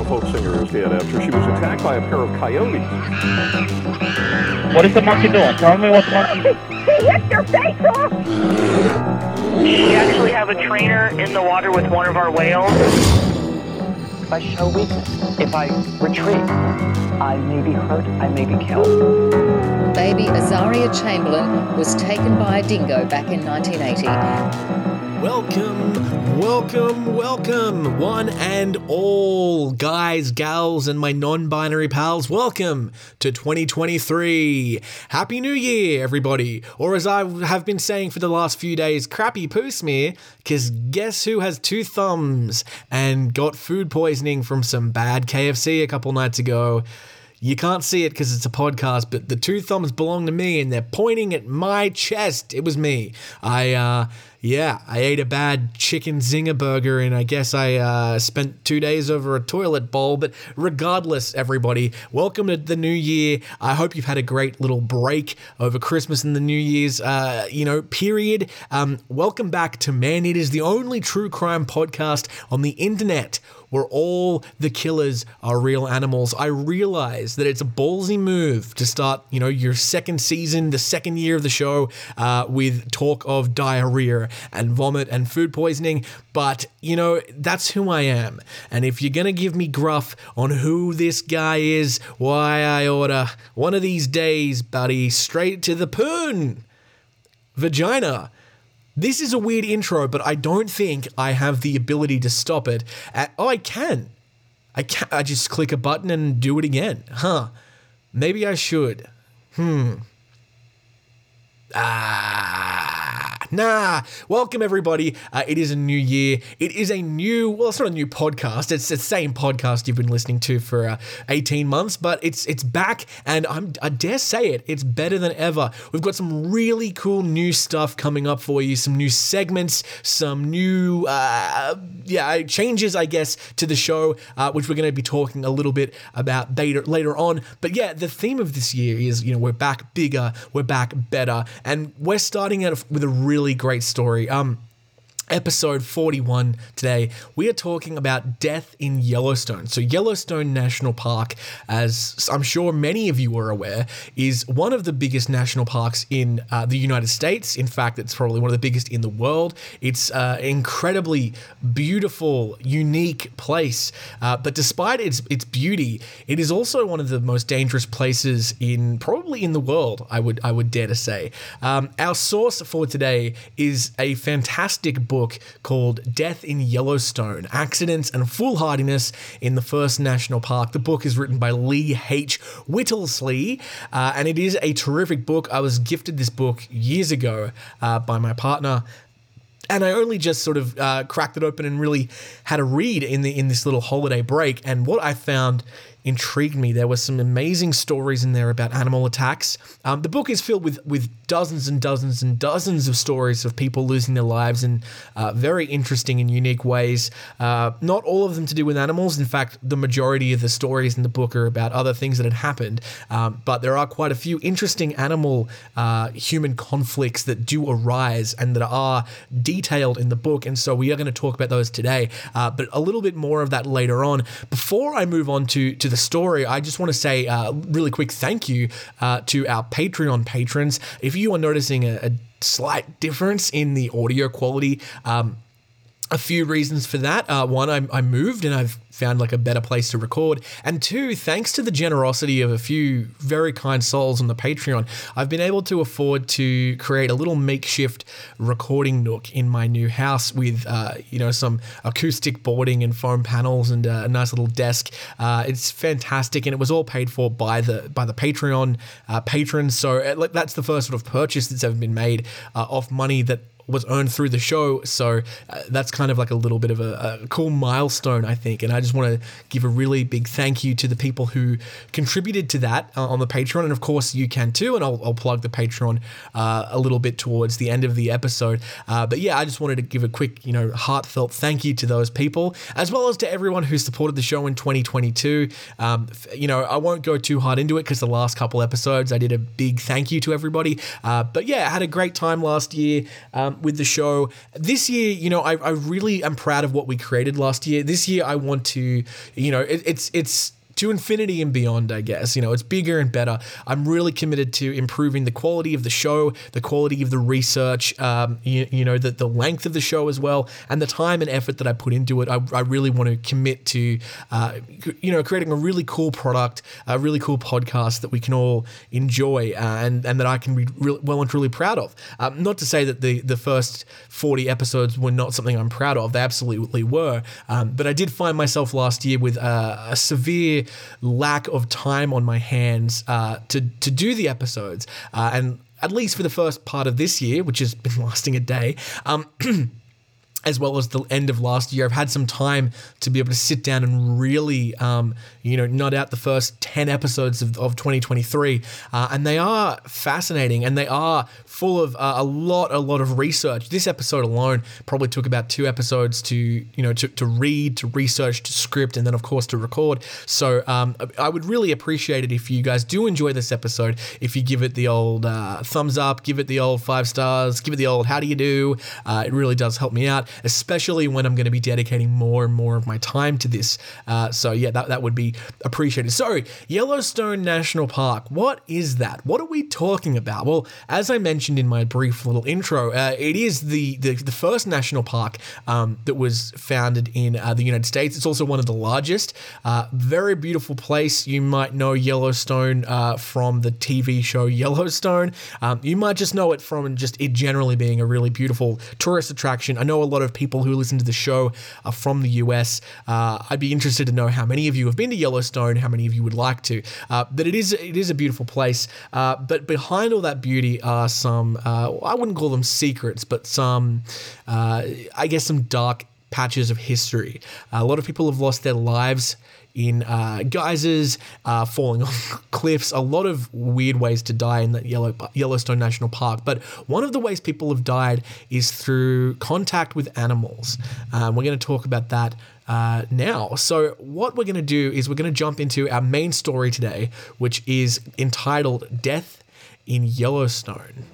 Alabama folk singer is dead after she was attacked by a pair of coyotes. What is the monkey doing? Tell me what the monkey. He hit your face off! We actually have a trainer in the water with one of our whales. If I show weakness, if I retreat, I may be hurt, I may be killed. Baby Azaria Chamberlain was taken by a dingo back in 1980. Welcome, welcome, welcome, one and all, guys, gals, and my non binary pals. Welcome to 2023. Happy New Year, everybody. Or as I have been saying for the last few days, crappy poo smear, because guess who has two thumbs and got food poisoning from some bad KFC a couple nights ago? You can't see it because it's a podcast, but the two thumbs belong to me and they're pointing at my chest. It was me. I, uh, yeah, I ate a bad chicken zinger burger and I guess I uh, spent two days over a toilet bowl. But regardless, everybody, welcome to the new year. I hope you've had a great little break over Christmas and the New Year's, uh, you know, period. Um, welcome back to Man It Is the only true crime podcast on the internet where all the killers are real animals. I realize that it's a ballsy move to start, you know, your second season, the second year of the show, uh, with talk of diarrhea and vomit and food poisoning. But, you know, that's who I am. And if you're going to give me gruff on who this guy is, why I order one of these days, buddy, straight to the poon. Vagina. This is a weird intro, but I don't think I have the ability to stop it. Uh, oh, I can. I can. I just click a button and do it again. Huh. Maybe I should. Hmm. Ah, nah. Welcome everybody. Uh, it is a new year. It is a new. Well, it's not a new podcast. It's the same podcast you've been listening to for uh, eighteen months, but it's it's back, and I'm I dare say it. It's better than ever. We've got some really cool new stuff coming up for you. Some new segments. Some new uh, yeah changes, I guess, to the show, uh, which we're going to be talking a little bit about later later on. But yeah, the theme of this year is you know we're back bigger, we're back better and we're starting out with a really great story. Um, episode 41 today, we are talking about death in Yellowstone. So, Yellowstone National Park, as I'm sure many of you are aware, is one of the biggest national parks in uh, the United States. In fact, it's probably one of the biggest in the world. It's uh, an incredibly beautiful, unique place. Uh, but despite its its beauty, it is also one of the most dangerous places in probably in the world. I would I would dare to say. Um, our source for today is a fantastic book book called Death in Yellowstone Accidents and Foolhardiness in the First National Park. The book is written by Lee H. Whittlesey, uh, and it is a terrific book. I was gifted this book years ago uh, by my partner and I only just sort of uh, cracked it open and really had a read in the in this little holiday break. And what I found intrigued me. There were some amazing stories in there about animal attacks. Um, the book is filled with with dozens and dozens and dozens of stories of people losing their lives in uh, very interesting and unique ways. Uh, not all of them to do with animals. In fact, the majority of the stories in the book are about other things that had happened. Um, but there are quite a few interesting animal uh, human conflicts that do arise and that are detailed in the book. And so we are going to talk about those today. Uh, but a little bit more of that later on. Before I move on to to the story, I just want to say uh, really quick thank you uh, to our Patreon patrons. If you are noticing a, a slight difference in the audio quality, um, a few reasons for that. Uh, one, I, I moved and I've found like a better place to record. And two, thanks to the generosity of a few very kind souls on the Patreon, I've been able to afford to create a little makeshift recording nook in my new house with, uh, you know, some acoustic boarding and foam panels and a nice little desk. Uh, it's fantastic, and it was all paid for by the by the Patreon uh, patrons. So uh, that's the first sort of purchase that's ever been made uh, off money that was earned through the show. So uh, that's kind of like a little bit of a, a, cool milestone, I think. And I just want to give a really big thank you to the people who contributed to that uh, on the Patreon. And of course, you can too. And I'll, I'll plug the Patreon uh, a little bit towards the end of the episode. Uh, but yeah, I just wanted to give a quick, you know, heartfelt thank you to those people, as well as to everyone who supported the show in 2022. Um, you know, I won't go too hard into it because the last couple episodes I did a big thank you to everybody. Uh, but yeah, I had a great time last year. Um, um, with the show. This year, you know, I, I really am proud of what we created last year. This year, I want to, you know, it, it's it's to infinity and beyond, I guess. You know, it's bigger and better. I'm really committed to improving the quality of the show, the quality of the research, um, you, you know, the, the length of the show as well, and the time and effort that I put into it. I, I really want to commit to, uh, you know, creating a really cool product, a really cool podcast that we can all enjoy uh, and, and that I can be real, well and truly proud of. Um, not to say that the, the first 40 episodes were not something I'm proud of, they absolutely were. Um, but I did find myself last year with uh, a severe lack of time on my hands uh, to to do the episodes, uh, and at least for the first part of this year, which has been lasting a day. Um, as well as the end of last year, I've had some time to be able to sit down and really, um, you know, nut out the first 10 episodes of, of 2023. Uh, and they are fascinating and they are full of uh, a lot, a lot of research. This episode alone probably took about two episodes to, you know, to, to read, to research, to script, and then, of course, to record. So um, I would really appreciate it if you guys do enjoy this episode, if you give it the old uh, thumbs up, give it the old five stars, give it the old how do you do. Uh, it really does help me out especially when I'm going to be dedicating more and more of my time to this. Uh, so, yeah, that, that would be appreciated. So, Yellowstone National Park, what is that? What are we talking about? Well, as I mentioned in my brief little intro, uh, it is the, the, the, first national park um, that was founded in uh, the United States. It's also one of the largest. Uh, very beautiful place. You might know Yellowstone uh, from the TV show Yellowstone. Um, you might just know it from just it generally being a really beautiful tourist attraction. I know a lot lot of people who listen to the show are from the US. Uh, I'd be interested to know how many of you have been to Yellowstone, how many of you would like to. Uh, but it is it is a beautiful place. Uh, but behind all that beauty are some uh, I wouldn't call them secrets, but some uh, I guess some dark patches of history. a lot of people have lost their lives in uh, geysers, uh, falling off cliffs, a lot of weird ways to die in the Yellow, Yellowstone National Park. But one of the ways people have died is through contact with animals. Um, we're going to talk about that uh, now. So, what we're going to do is we're going to jump into our main story today, which is entitled Death in Yellowstone.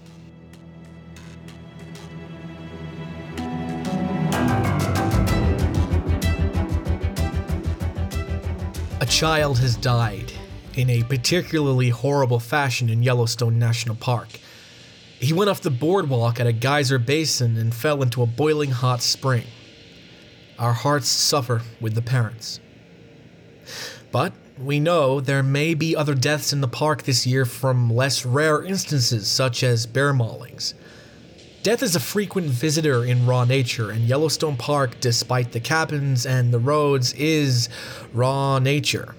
A child has died in a particularly horrible fashion in Yellowstone National Park. He went off the boardwalk at a geyser basin and fell into a boiling hot spring. Our hearts suffer with the parents. But we know there may be other deaths in the park this year from less rare instances, such as bear maulings. Death is a frequent visitor in raw nature, and Yellowstone Park, despite the cabins and the roads, is raw nature.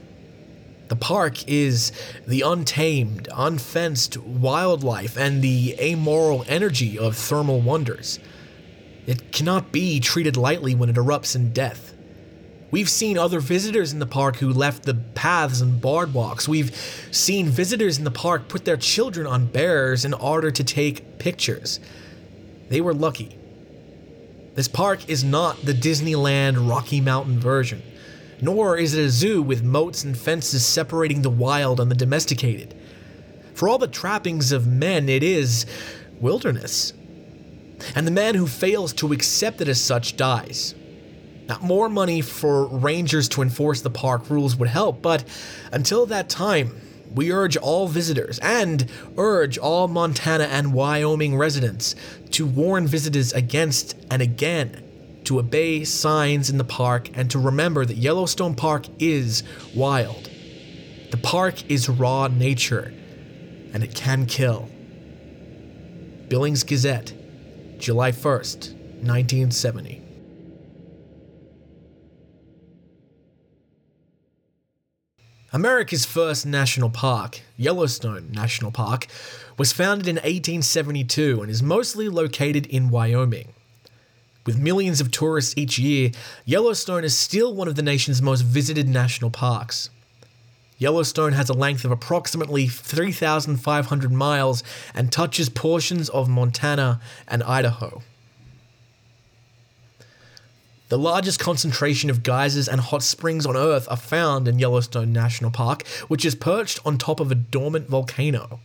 The park is the untamed, unfenced wildlife and the amoral energy of thermal wonders. It cannot be treated lightly when it erupts in death. We've seen other visitors in the park who left the paths and boardwalks. We've seen visitors in the park put their children on bears in order to take pictures. They were lucky. This park is not the Disneyland Rocky Mountain version, nor is it a zoo with moats and fences separating the wild and the domesticated. For all the trappings of men, it is wilderness. And the man who fails to accept it as such dies. Now, more money for rangers to enforce the park rules would help, but until that time, we urge all visitors and urge all Montana and Wyoming residents to warn visitors against and again to obey signs in the park and to remember that Yellowstone Park is wild. The park is raw nature and it can kill. Billings Gazette, July 1st, 1970. America's first national park, Yellowstone National Park, was founded in 1872 and is mostly located in Wyoming. With millions of tourists each year, Yellowstone is still one of the nation's most visited national parks. Yellowstone has a length of approximately 3,500 miles and touches portions of Montana and Idaho. The largest concentration of geysers and hot springs on Earth are found in Yellowstone National Park, which is perched on top of a dormant volcano.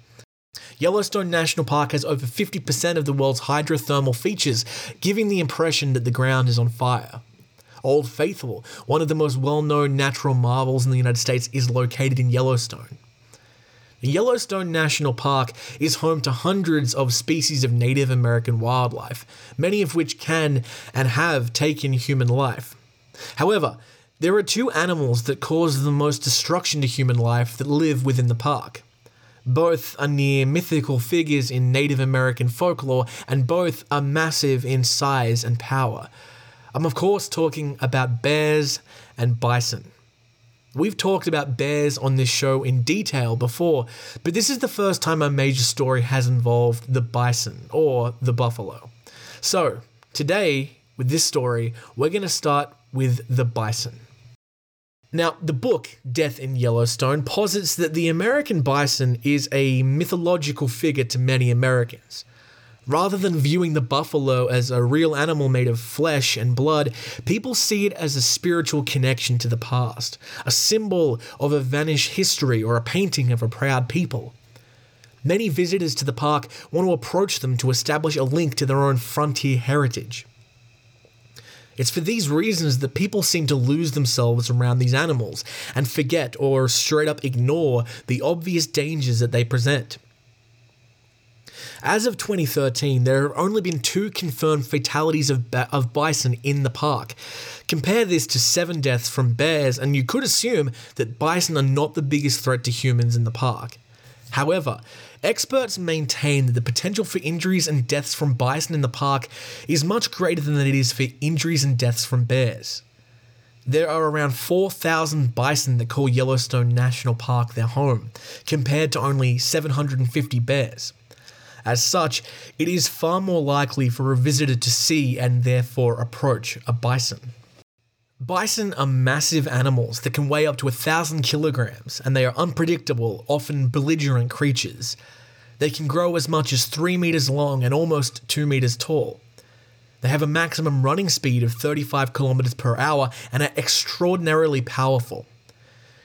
Yellowstone National Park has over 50% of the world's hydrothermal features, giving the impression that the ground is on fire. Old Faithful, one of the most well known natural marvels in the United States, is located in Yellowstone. Yellowstone National Park is home to hundreds of species of Native American wildlife, many of which can and have taken human life. However, there are two animals that cause the most destruction to human life that live within the park. Both are near mythical figures in Native American folklore, and both are massive in size and power. I'm, of course, talking about bears and bison. We've talked about bears on this show in detail before, but this is the first time a major story has involved the bison or the buffalo. So, today, with this story, we're going to start with the bison. Now, the book, Death in Yellowstone, posits that the American bison is a mythological figure to many Americans. Rather than viewing the buffalo as a real animal made of flesh and blood, people see it as a spiritual connection to the past, a symbol of a vanished history or a painting of a proud people. Many visitors to the park want to approach them to establish a link to their own frontier heritage. It's for these reasons that people seem to lose themselves around these animals and forget or straight up ignore the obvious dangers that they present. As of 2013, there have only been two confirmed fatalities of, of bison in the park. Compare this to seven deaths from bears, and you could assume that bison are not the biggest threat to humans in the park. However, experts maintain that the potential for injuries and deaths from bison in the park is much greater than it is for injuries and deaths from bears. There are around 4,000 bison that call Yellowstone National Park their home, compared to only 750 bears. As such, it is far more likely for a visitor to see and therefore approach a bison. Bison are massive animals that can weigh up to a thousand kilograms, and they are unpredictable, often belligerent creatures. They can grow as much as 3 meters long and almost 2 meters tall. They have a maximum running speed of 35 kilometers per hour and are extraordinarily powerful.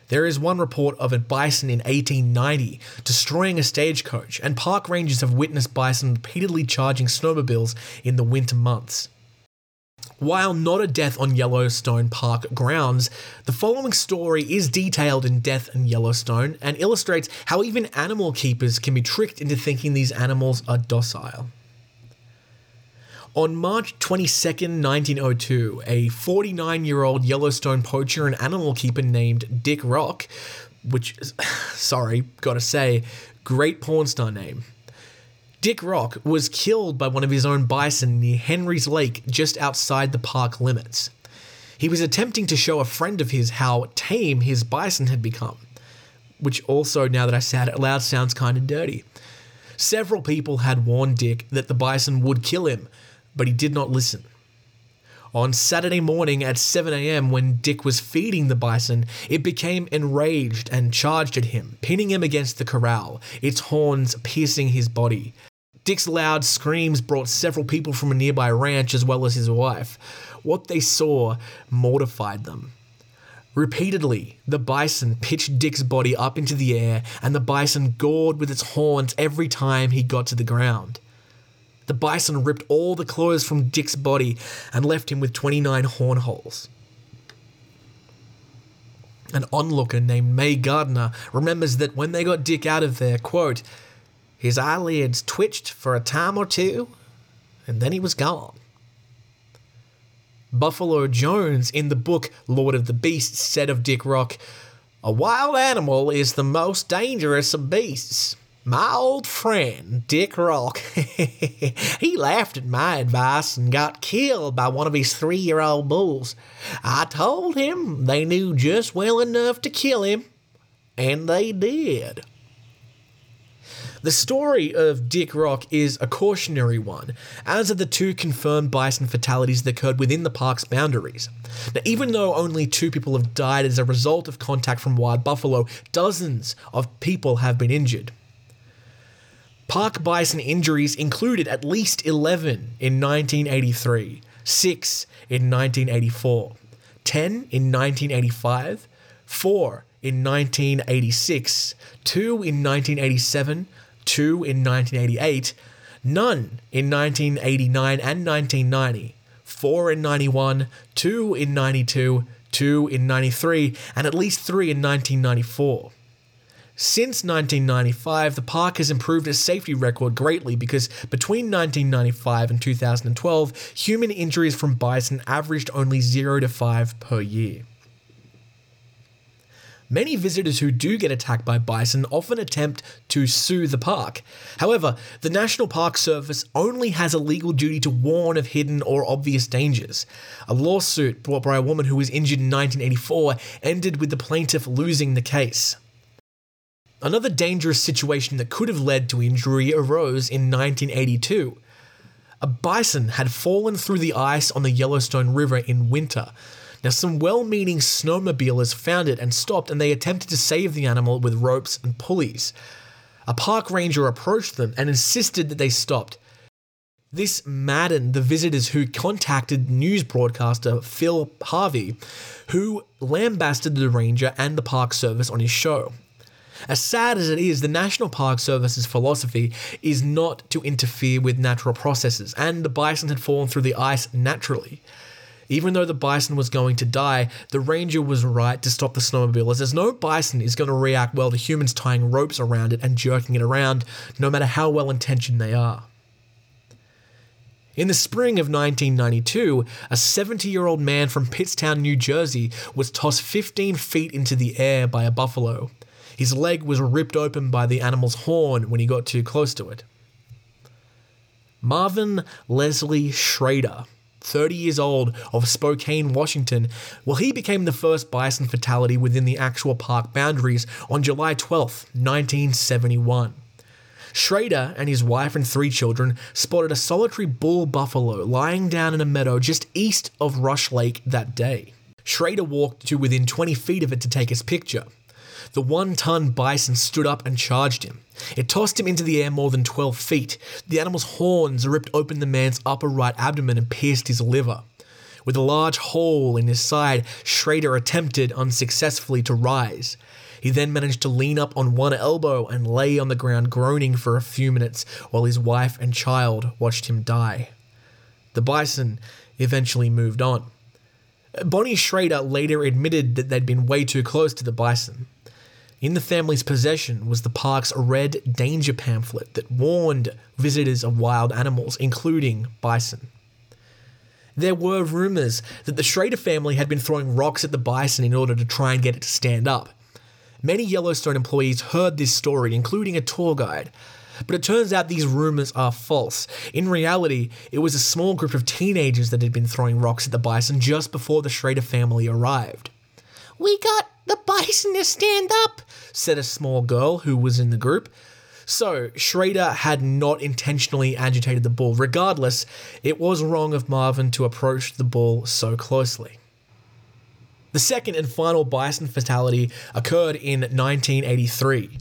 There is one report of a bison in 1890 destroying a stagecoach, and park rangers have witnessed bison repeatedly charging snowmobiles in the winter months. While not a death on Yellowstone Park grounds, the following story is detailed in Death in Yellowstone and illustrates how even animal keepers can be tricked into thinking these animals are docile. On March 22, 1902, a 49 year old Yellowstone poacher and animal keeper named Dick Rock, which, sorry, gotta say, great porn star name. Dick Rock was killed by one of his own bison near Henry's Lake just outside the park limits. He was attempting to show a friend of his how tame his bison had become, which also, now that I say it out loud, sounds kind of dirty. Several people had warned Dick that the bison would kill him, but he did not listen. On Saturday morning at 7am, when Dick was feeding the bison, it became enraged and charged at him, pinning him against the corral, its horns piercing his body. Dick's loud screams brought several people from a nearby ranch as well as his wife. What they saw mortified them. Repeatedly, the bison pitched Dick's body up into the air, and the bison gored with its horns every time he got to the ground. The bison ripped all the clothes from Dick's body and left him with 29 horn holes. An onlooker named May Gardner remembers that when they got Dick out of there, quote, his eyelids twitched for a time or two, and then he was gone. Buffalo Jones in the book Lord of the Beasts said of Dick Rock, A wild animal is the most dangerous of beasts. My old friend, Dick Rock, he laughed at my advice and got killed by one of his three year old bulls. I told him they knew just well enough to kill him, and they did. The story of Dick Rock is a cautionary one, as are the two confirmed bison fatalities that occurred within the park's boundaries. Now, even though only two people have died as a result of contact from wild buffalo, dozens of people have been injured. Park bison injuries included at least 11 in 1983, 6 in 1984, 10 in 1985, 4 in 1986, 2 in 1987, two in 1988, none in 1989 and 1990, four in 91, two in 92, two in 93, and at least three in 1994. Since 1995, the park has improved its safety record greatly because between 1995 and 2012, human injuries from bison averaged only 0 to 5 per year. Many visitors who do get attacked by bison often attempt to sue the park. However, the National Park Service only has a legal duty to warn of hidden or obvious dangers. A lawsuit brought by a woman who was injured in 1984 ended with the plaintiff losing the case. Another dangerous situation that could have led to injury arose in 1982. A bison had fallen through the ice on the Yellowstone River in winter. Now, some well meaning snowmobilers found it and stopped, and they attempted to save the animal with ropes and pulleys. A park ranger approached them and insisted that they stopped. This maddened the visitors who contacted news broadcaster Phil Harvey, who lambasted the ranger and the park service on his show. As sad as it is, the National Park Service's philosophy is not to interfere with natural processes, and the bison had fallen through the ice naturally. Even though the bison was going to die, the ranger was right to stop the snowmobile, as no bison is going to react well to humans tying ropes around it and jerking it around, no matter how well intentioned they are. In the spring of 1992, a 70 year old man from Pittstown, New Jersey, was tossed 15 feet into the air by a buffalo. His leg was ripped open by the animal's horn when he got too close to it. Marvin Leslie Schrader, 30 years old, of Spokane, Washington, well, he became the first bison fatality within the actual park boundaries on July 12, 1971. Schrader and his wife and three children spotted a solitary bull buffalo lying down in a meadow just east of Rush Lake that day. Schrader walked to within 20 feet of it to take his picture. The one ton bison stood up and charged him. It tossed him into the air more than 12 feet. The animal's horns ripped open the man's upper right abdomen and pierced his liver. With a large hole in his side, Schrader attempted unsuccessfully to rise. He then managed to lean up on one elbow and lay on the ground groaning for a few minutes while his wife and child watched him die. The bison eventually moved on. Bonnie Schrader later admitted that they'd been way too close to the bison. In the family's possession was the park's red danger pamphlet that warned visitors of wild animals, including bison. There were rumors that the Schrader family had been throwing rocks at the bison in order to try and get it to stand up. Many Yellowstone employees heard this story, including a tour guide. But it turns out these rumors are false. In reality, it was a small group of teenagers that had been throwing rocks at the bison just before the Schrader family arrived. We got the bison to stand up, said a small girl who was in the group. So, Schrader had not intentionally agitated the bull. Regardless, it was wrong of Marvin to approach the bull so closely. The second and final bison fatality occurred in 1983.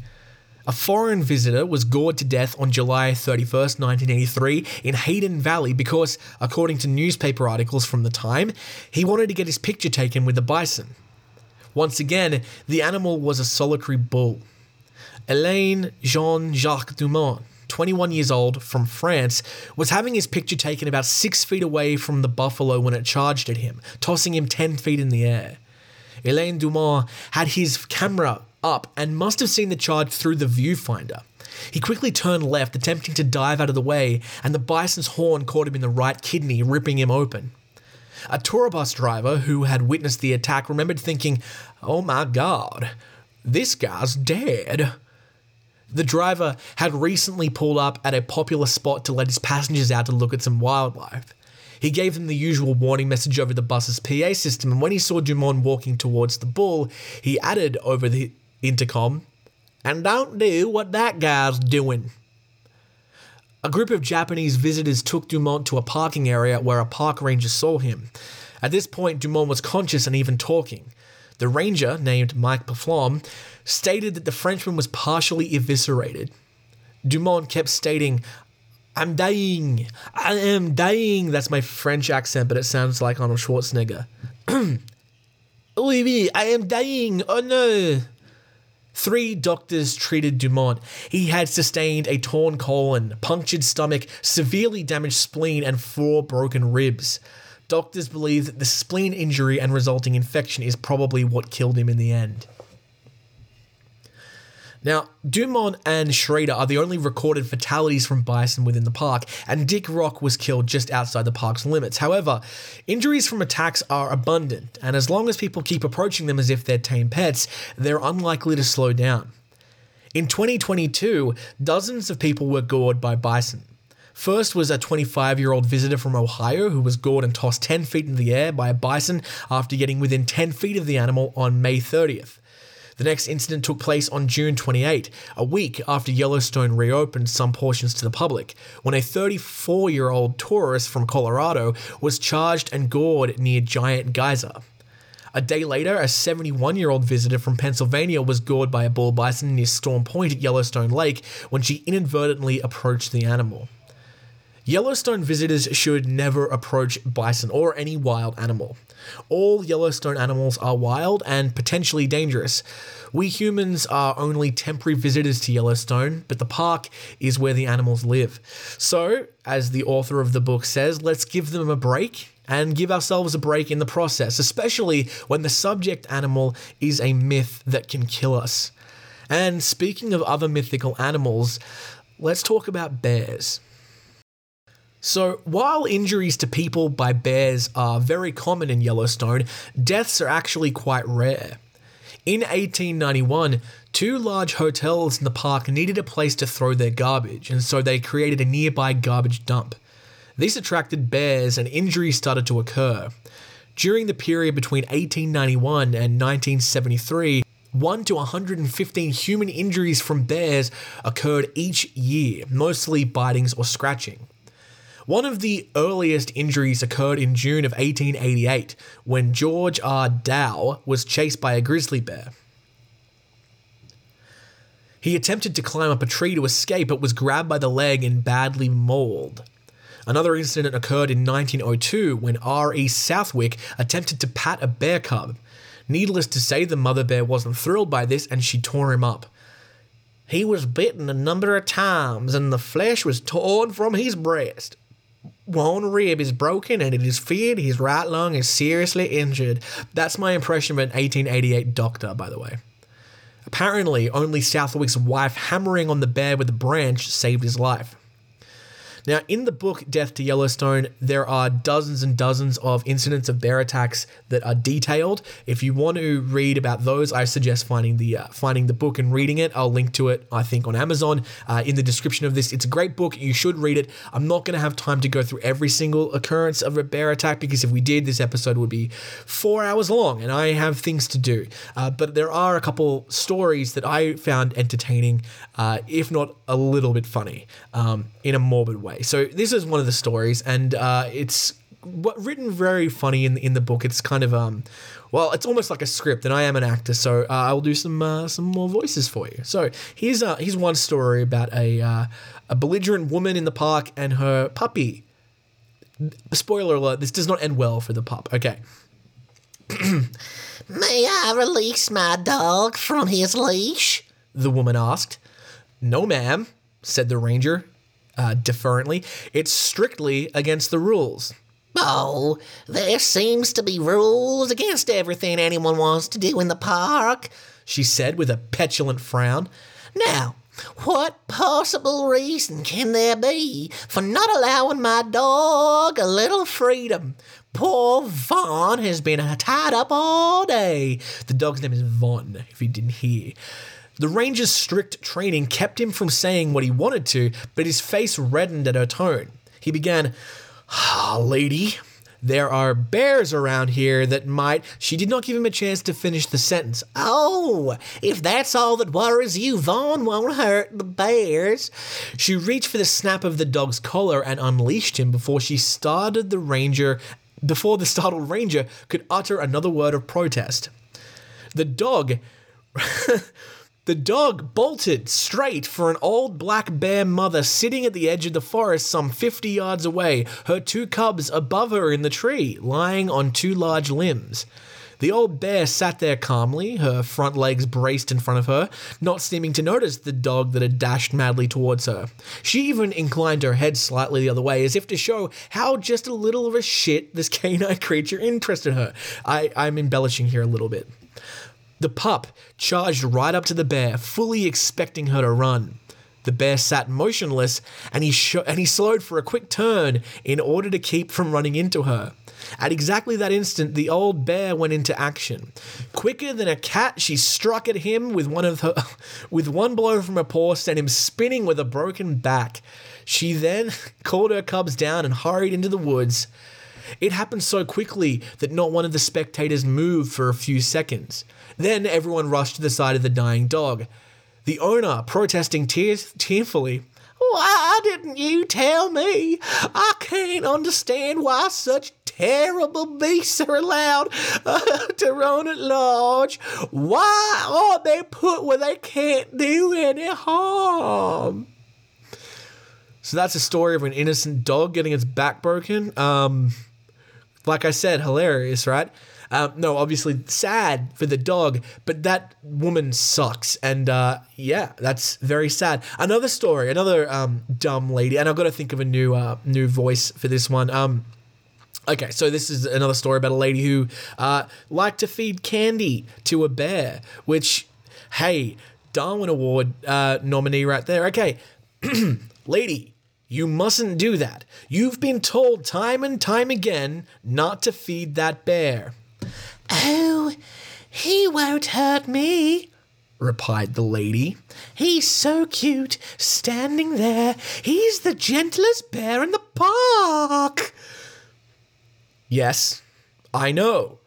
A foreign visitor was gored to death on July 31st, 1983, in Hayden Valley because, according to newspaper articles from the time, he wanted to get his picture taken with the bison. Once again, the animal was a solitary bull. Elaine Jean Jacques Dumont, 21 years old, from France, was having his picture taken about six feet away from the buffalo when it charged at him, tossing him 10 feet in the air. Elaine Dumont had his camera up and must have seen the charge through the viewfinder. He quickly turned left, attempting to dive out of the way, and the bison's horn caught him in the right kidney, ripping him open. A tour bus driver who had witnessed the attack remembered thinking, Oh my god, this guy's dead. The driver had recently pulled up at a popular spot to let his passengers out to look at some wildlife. He gave them the usual warning message over the bus's PA system, and when he saw Dumont walking towards the bull, he added over the intercom, And don't do what that guy's doing. A group of Japanese visitors took Dumont to a parking area where a park ranger saw him. At this point, Dumont was conscious and even talking. The ranger, named Mike Paflom, stated that the Frenchman was partially eviscerated. Dumont kept stating, I'm dying. I am dying. That's my French accent, but it sounds like Arnold Schwarzenegger. oui, oui, I am dying. Oh no. Three doctors treated Dumont. He had sustained a torn colon, punctured stomach, severely damaged spleen, and four broken ribs. Doctors believe that the spleen injury and resulting infection is probably what killed him in the end. Now, Dumont and Schrader are the only recorded fatalities from bison within the park, and Dick Rock was killed just outside the park's limits. However, injuries from attacks are abundant, and as long as people keep approaching them as if they're tame pets, they're unlikely to slow down. In 2022, dozens of people were gored by bison. First was a 25 year old visitor from Ohio who was gored and tossed 10 feet in the air by a bison after getting within 10 feet of the animal on May 30th. The next incident took place on June 28, a week after Yellowstone reopened some portions to the public, when a 34 year old tourist from Colorado was charged and gored near Giant Geyser. A day later, a 71 year old visitor from Pennsylvania was gored by a bull bison near Storm Point at Yellowstone Lake when she inadvertently approached the animal. Yellowstone visitors should never approach bison or any wild animal. All Yellowstone animals are wild and potentially dangerous. We humans are only temporary visitors to Yellowstone, but the park is where the animals live. So, as the author of the book says, let's give them a break and give ourselves a break in the process, especially when the subject animal is a myth that can kill us. And speaking of other mythical animals, let's talk about bears. So, while injuries to people by bears are very common in Yellowstone, deaths are actually quite rare. In 1891, two large hotels in the park needed a place to throw their garbage, and so they created a nearby garbage dump. This attracted bears, and injuries started to occur. During the period between 1891 and 1973, 1 to 115 human injuries from bears occurred each year, mostly bitings or scratching. One of the earliest injuries occurred in June of 1888 when George R. Dow was chased by a grizzly bear. He attempted to climb up a tree to escape but was grabbed by the leg and badly mauled. Another incident occurred in 1902 when R.E. Southwick attempted to pat a bear cub. Needless to say, the mother bear wasn't thrilled by this and she tore him up. He was bitten a number of times and the flesh was torn from his breast one rib is broken and it is feared his right lung is seriously injured. That's my impression of an 1888 doctor, by the way. Apparently, only Southwick's wife hammering on the bear with a branch saved his life. Now, in the book Death to Yellowstone, there are dozens and dozens of incidents of bear attacks that are detailed. If you want to read about those, I suggest finding the uh, finding the book and reading it. I'll link to it, I think, on Amazon uh, in the description of this. It's a great book. You should read it. I'm not going to have time to go through every single occurrence of a bear attack because if we did, this episode would be four hours long, and I have things to do. Uh, but there are a couple stories that I found entertaining, uh, if not a little bit funny, um, in a morbid way. So this is one of the stories, and uh, it's what written very funny in in the book. It's kind of um, well, it's almost like a script, and I am an actor, so uh, I'll do some uh, some more voices for you. So here's uh, here's one story about a uh, a belligerent woman in the park and her puppy. Spoiler alert: this does not end well for the pup. Okay. May I release my dog from his leash? The woman asked. No, ma'am, said the ranger uh, deferently. It's strictly against the rules. Oh, there seems to be rules against everything anyone wants to do in the park, she said with a petulant frown. Now, what possible reason can there be for not allowing my dog a little freedom? Poor Vaughn has been tied up all day. The dog's name is Vaughn, if you didn't hear. The ranger's strict training kept him from saying what he wanted to, but his face reddened at her tone. He began, Ah, lady, there are bears around here that might. She did not give him a chance to finish the sentence. Oh, if that's all that worries you, Vaughn won't hurt the bears. She reached for the snap of the dog's collar and unleashed him before she started the ranger before the startled ranger could utter another word of protest. The dog The dog bolted straight for an old black bear mother sitting at the edge of the forest some 50 yards away, her two cubs above her in the tree, lying on two large limbs. The old bear sat there calmly, her front legs braced in front of her, not seeming to notice the dog that had dashed madly towards her. She even inclined her head slightly the other way, as if to show how just a little of a shit this canine creature interested her. I, I'm embellishing here a little bit. The pup charged right up to the bear, fully expecting her to run. The bear sat motionless and he sho- and he slowed for a quick turn in order to keep from running into her. At exactly that instant, the old bear went into action. Quicker than a cat, she struck at him with one of her with one blow from her paw, sent him spinning with a broken back. She then called her cubs down and hurried into the woods. It happened so quickly that not one of the spectators moved for a few seconds. Then everyone rushed to the side of the dying dog. The owner, protesting tearfully, Why didn't you tell me? I can't understand why such terrible beasts are allowed uh, to run at large. Why are they put where they can't do any harm? So that's a story of an innocent dog getting its back broken. Um, like I said, hilarious, right? Um, no, obviously sad for the dog, but that woman sucks, and uh, yeah, that's very sad. Another story, another um, dumb lady, and I've got to think of a new uh, new voice for this one. Um, Okay, so this is another story about a lady who uh, liked to feed candy to a bear, which, hey, Darwin Award uh, nominee right there. Okay, lady, you mustn't do that. You've been told time and time again not to feed that bear. Oh, he won't hurt me, replied the lady. He's so cute, standing there. He's the gentlest bear in the park. Yes, I know,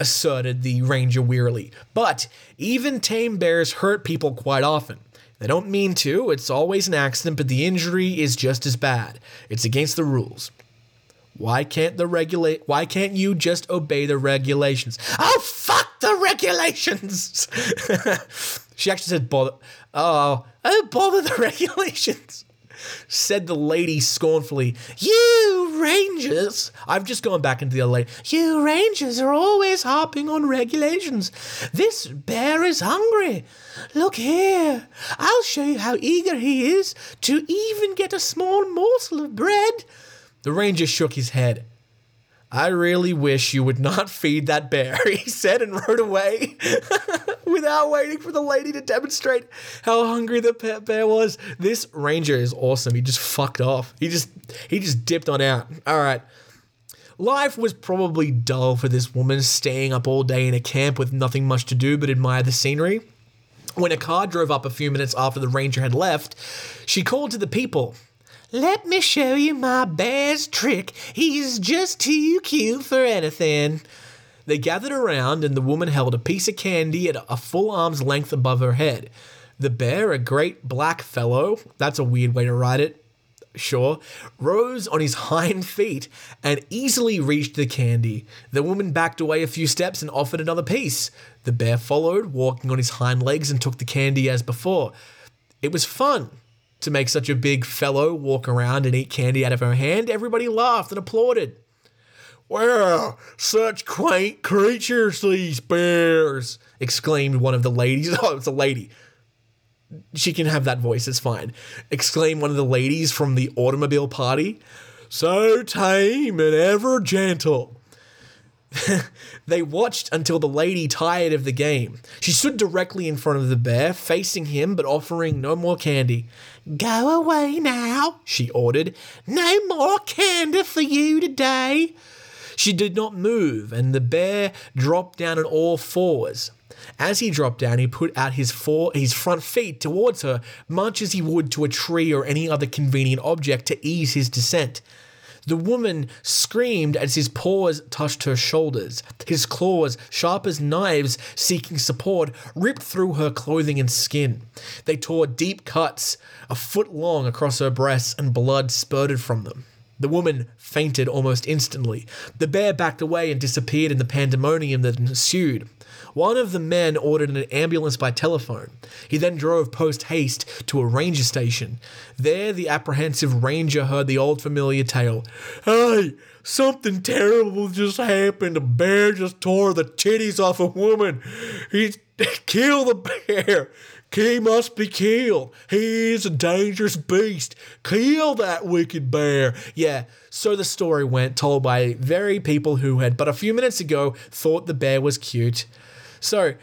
asserted the ranger wearily. But even tame bears hurt people quite often. They don't mean to, it's always an accident, but the injury is just as bad. It's against the rules. Why can't the regulate why can't you just obey the regulations? Oh fuck the regulations. she actually said bother oh oh bother the regulations. Said the lady scornfully. You rangers. I've just gone back into the other lady. You rangers are always harping on regulations. This bear is hungry. Look here. I'll show you how eager he is to even get a small morsel of bread. The ranger shook his head. I really wish you would not feed that bear, he said and rode away without waiting for the lady to demonstrate how hungry the pet bear was. This ranger is awesome. He just fucked off. He just he just dipped on out. All right. Life was probably dull for this woman staying up all day in a camp with nothing much to do but admire the scenery. When a car drove up a few minutes after the ranger had left, she called to the people. Let me show you my bear's trick. He's just too cute for anything. They gathered around, and the woman held a piece of candy at a full arm's length above her head. The bear, a great black fellow, that's a weird way to write it, sure, rose on his hind feet and easily reached the candy. The woman backed away a few steps and offered another piece. The bear followed, walking on his hind legs, and took the candy as before. It was fun to make such a big fellow walk around and eat candy out of her hand. Everybody laughed and applauded. Well, such quaint creatures, these bears, exclaimed one of the ladies. Oh, it's a lady. She can have that voice, it's fine. Exclaimed one of the ladies from the automobile party. So tame and ever gentle. they watched until the lady tired of the game. She stood directly in front of the bear, facing him but offering no more candy. Go away now, she ordered. No more candy for you today. She did not move, and the bear dropped down on all fours. As he dropped down, he put out his fore, his front feet towards her, much as he would to a tree or any other convenient object to ease his descent. The woman screamed as his paws touched her shoulders. His claws, sharp as knives seeking support, ripped through her clothing and skin. They tore deep cuts, a foot long, across her breasts, and blood spurted from them. The woman fainted almost instantly. The bear backed away and disappeared in the pandemonium that ensued. One of the men ordered an ambulance by telephone. He then drove post haste to a ranger station. There, the apprehensive ranger heard the old familiar tale Hey, something terrible just happened. A bear just tore the titties off a woman. He killed the bear. He must be killed. He is a dangerous beast. Kill that wicked bear. Yeah, so the story went, told by very people who had, but a few minutes ago, thought the bear was cute. So,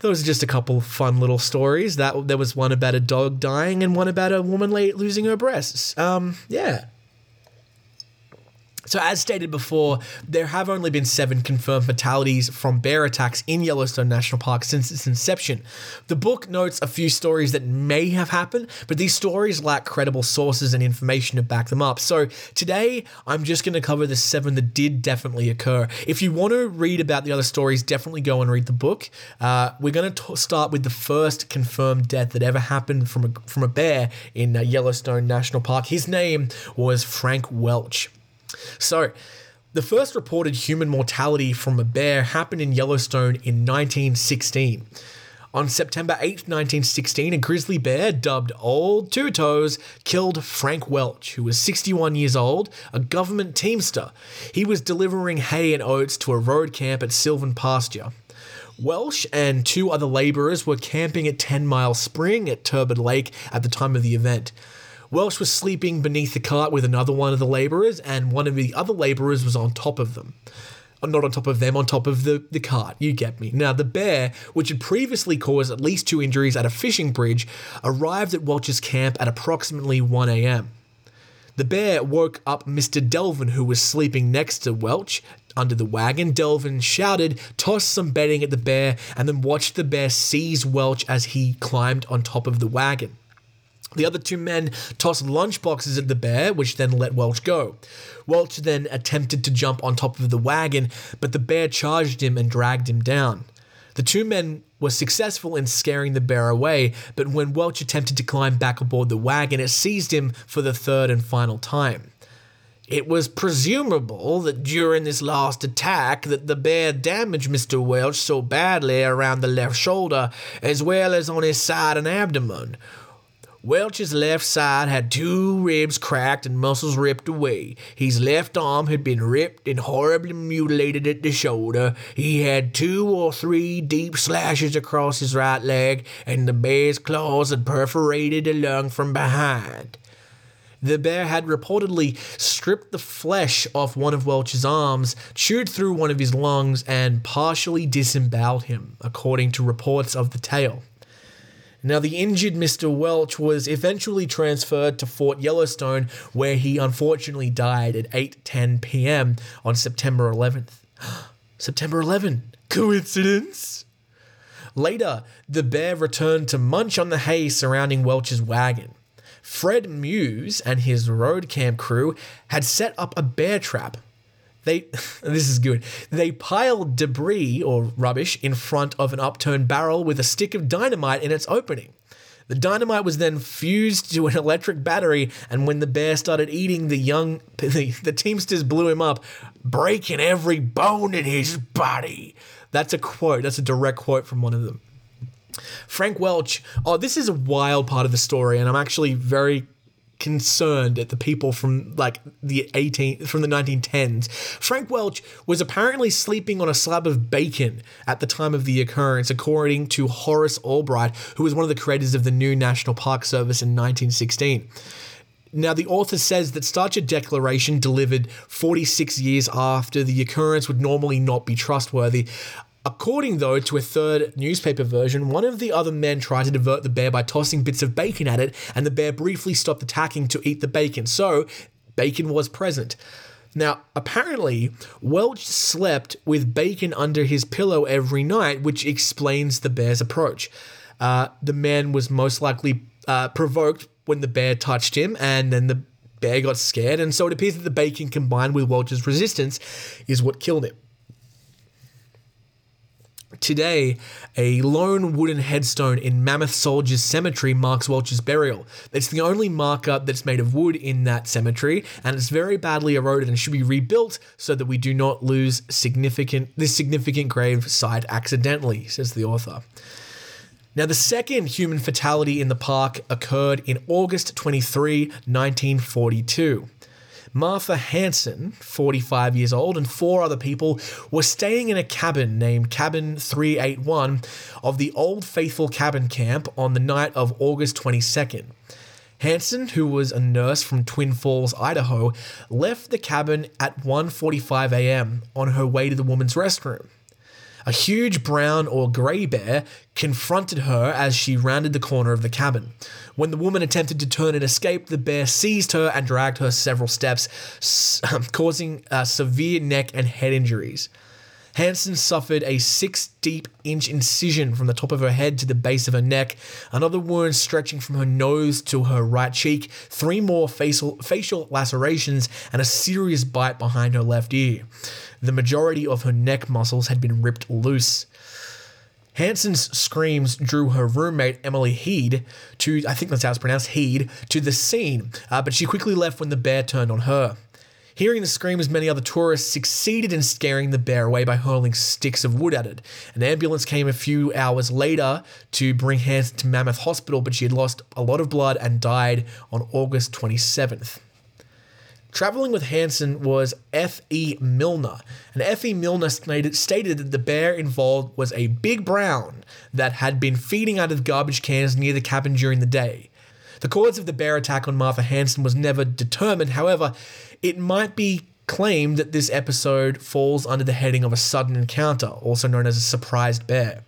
those are just a couple fun little stories. That there was one about a dog dying and one about a woman losing her breasts. Um, yeah. So, as stated before, there have only been seven confirmed fatalities from bear attacks in Yellowstone National Park since its inception. The book notes a few stories that may have happened, but these stories lack credible sources and information to back them up. So, today I'm just going to cover the seven that did definitely occur. If you want to read about the other stories, definitely go and read the book. Uh, we're going to start with the first confirmed death that ever happened from a, from a bear in uh, Yellowstone National Park. His name was Frank Welch. So, the first reported human mortality from a bear happened in Yellowstone in 1916. On September 8, 1916, a grizzly bear dubbed Old Two Toes killed Frank Welch, who was 61 years old, a government teamster. He was delivering hay and oats to a road camp at Sylvan Pasture. Welch and two other laborers were camping at 10 Mile Spring at Turbid Lake at the time of the event. Welch was sleeping beneath the cart with another one of the laborers, and one of the other laborers was on top of them. Uh, Not on top of them, on top of the, the cart. You get me. Now, the bear, which had previously caused at least two injuries at a fishing bridge, arrived at Welch's camp at approximately 1 a.m. The bear woke up Mr. Delvin, who was sleeping next to Welch under the wagon. Delvin shouted, tossed some bedding at the bear, and then watched the bear seize Welch as he climbed on top of the wagon. The other two men tossed lunchboxes at the bear, which then let Welch go. Welch then attempted to jump on top of the wagon, but the bear charged him and dragged him down. The two men were successful in scaring the bear away, but when Welch attempted to climb back aboard the wagon, it seized him for the third and final time. It was presumable that during this last attack that the bear damaged Mr. Welch so badly around the left shoulder as well as on his side and abdomen. Welch's left side had two ribs cracked and muscles ripped away. His left arm had been ripped and horribly mutilated at the shoulder. He had two or three deep slashes across his right leg, and the bear's claws had perforated a lung from behind. The bear had reportedly stripped the flesh off one of Welch's arms, chewed through one of his lungs, and partially disemboweled him, according to reports of the tale. Now, the injured Mr. Welch was eventually transferred to Fort Yellowstone, where he unfortunately died at 8:10 p.m. on September 11th. September 11. Coincidence? Later, the bear returned to munch on the hay surrounding Welch's wagon. Fred Muse and his road camp crew had set up a bear trap. They this is good. They piled debris or rubbish in front of an upturned barrel with a stick of dynamite in its opening. The dynamite was then fused to an electric battery, and when the bear started eating the young, the, the Teamsters blew him up, breaking every bone in his body. That's a quote. That's a direct quote from one of them. Frank Welch. Oh, this is a wild part of the story, and I'm actually very concerned at the people from like the 18 from the 1910s. Frank Welch was apparently sleeping on a slab of bacon at the time of the occurrence, according to Horace Albright, who was one of the creators of the new National Park Service in 1916. Now, the author says that such a declaration delivered 46 years after the occurrence would normally not be trustworthy. According, though, to a third newspaper version, one of the other men tried to divert the bear by tossing bits of bacon at it, and the bear briefly stopped attacking to eat the bacon. So, bacon was present. Now, apparently, Welch slept with bacon under his pillow every night, which explains the bear's approach. Uh, the man was most likely uh, provoked when the bear touched him, and then the bear got scared, and so it appears that the bacon combined with Welch's resistance is what killed him. Today, a lone wooden headstone in Mammoth Soldiers Cemetery marks Welch's burial. It's the only marker that's made of wood in that cemetery, and it's very badly eroded and should be rebuilt so that we do not lose significant this significant grave site accidentally, says the author. Now, the second human fatality in the park occurred in August 23, 1942. Martha Hansen, 45 years old, and four other people were staying in a cabin named Cabin 381 of the Old Faithful Cabin Camp on the night of August 22nd. Hansen, who was a nurse from Twin Falls, Idaho, left the cabin at 1:45 a.m. on her way to the woman's restroom. A huge brown or grey bear confronted her as she rounded the corner of the cabin. When the woman attempted to turn and escape, the bear seized her and dragged her several steps, s- causing uh, severe neck and head injuries. Hansen suffered a six deep inch incision from the top of her head to the base of her neck, another wound stretching from her nose to her right cheek, three more facial, facial lacerations, and a serious bite behind her left ear. The majority of her neck muscles had been ripped loose. Hansen's screams drew her roommate Emily Heed to, I think that's how it's pronounced, Heed, to the scene, uh, but she quickly left when the bear turned on her. Hearing the screams, many other tourists succeeded in scaring the bear away by hurling sticks of wood at it. An ambulance came a few hours later to bring Hansen to Mammoth Hospital, but she had lost a lot of blood and died on August 27th. Traveling with Hansen was F.E. Milner, and F.E. Milner stated, that the bear involved was a big brown that had been feeding out of garbage cans near the cabin during the day. The cause of the bear attack on Martha Hansen was never determined, however, it might be claimed that this episode falls under the heading of a sudden encounter, also known as a surprised bear.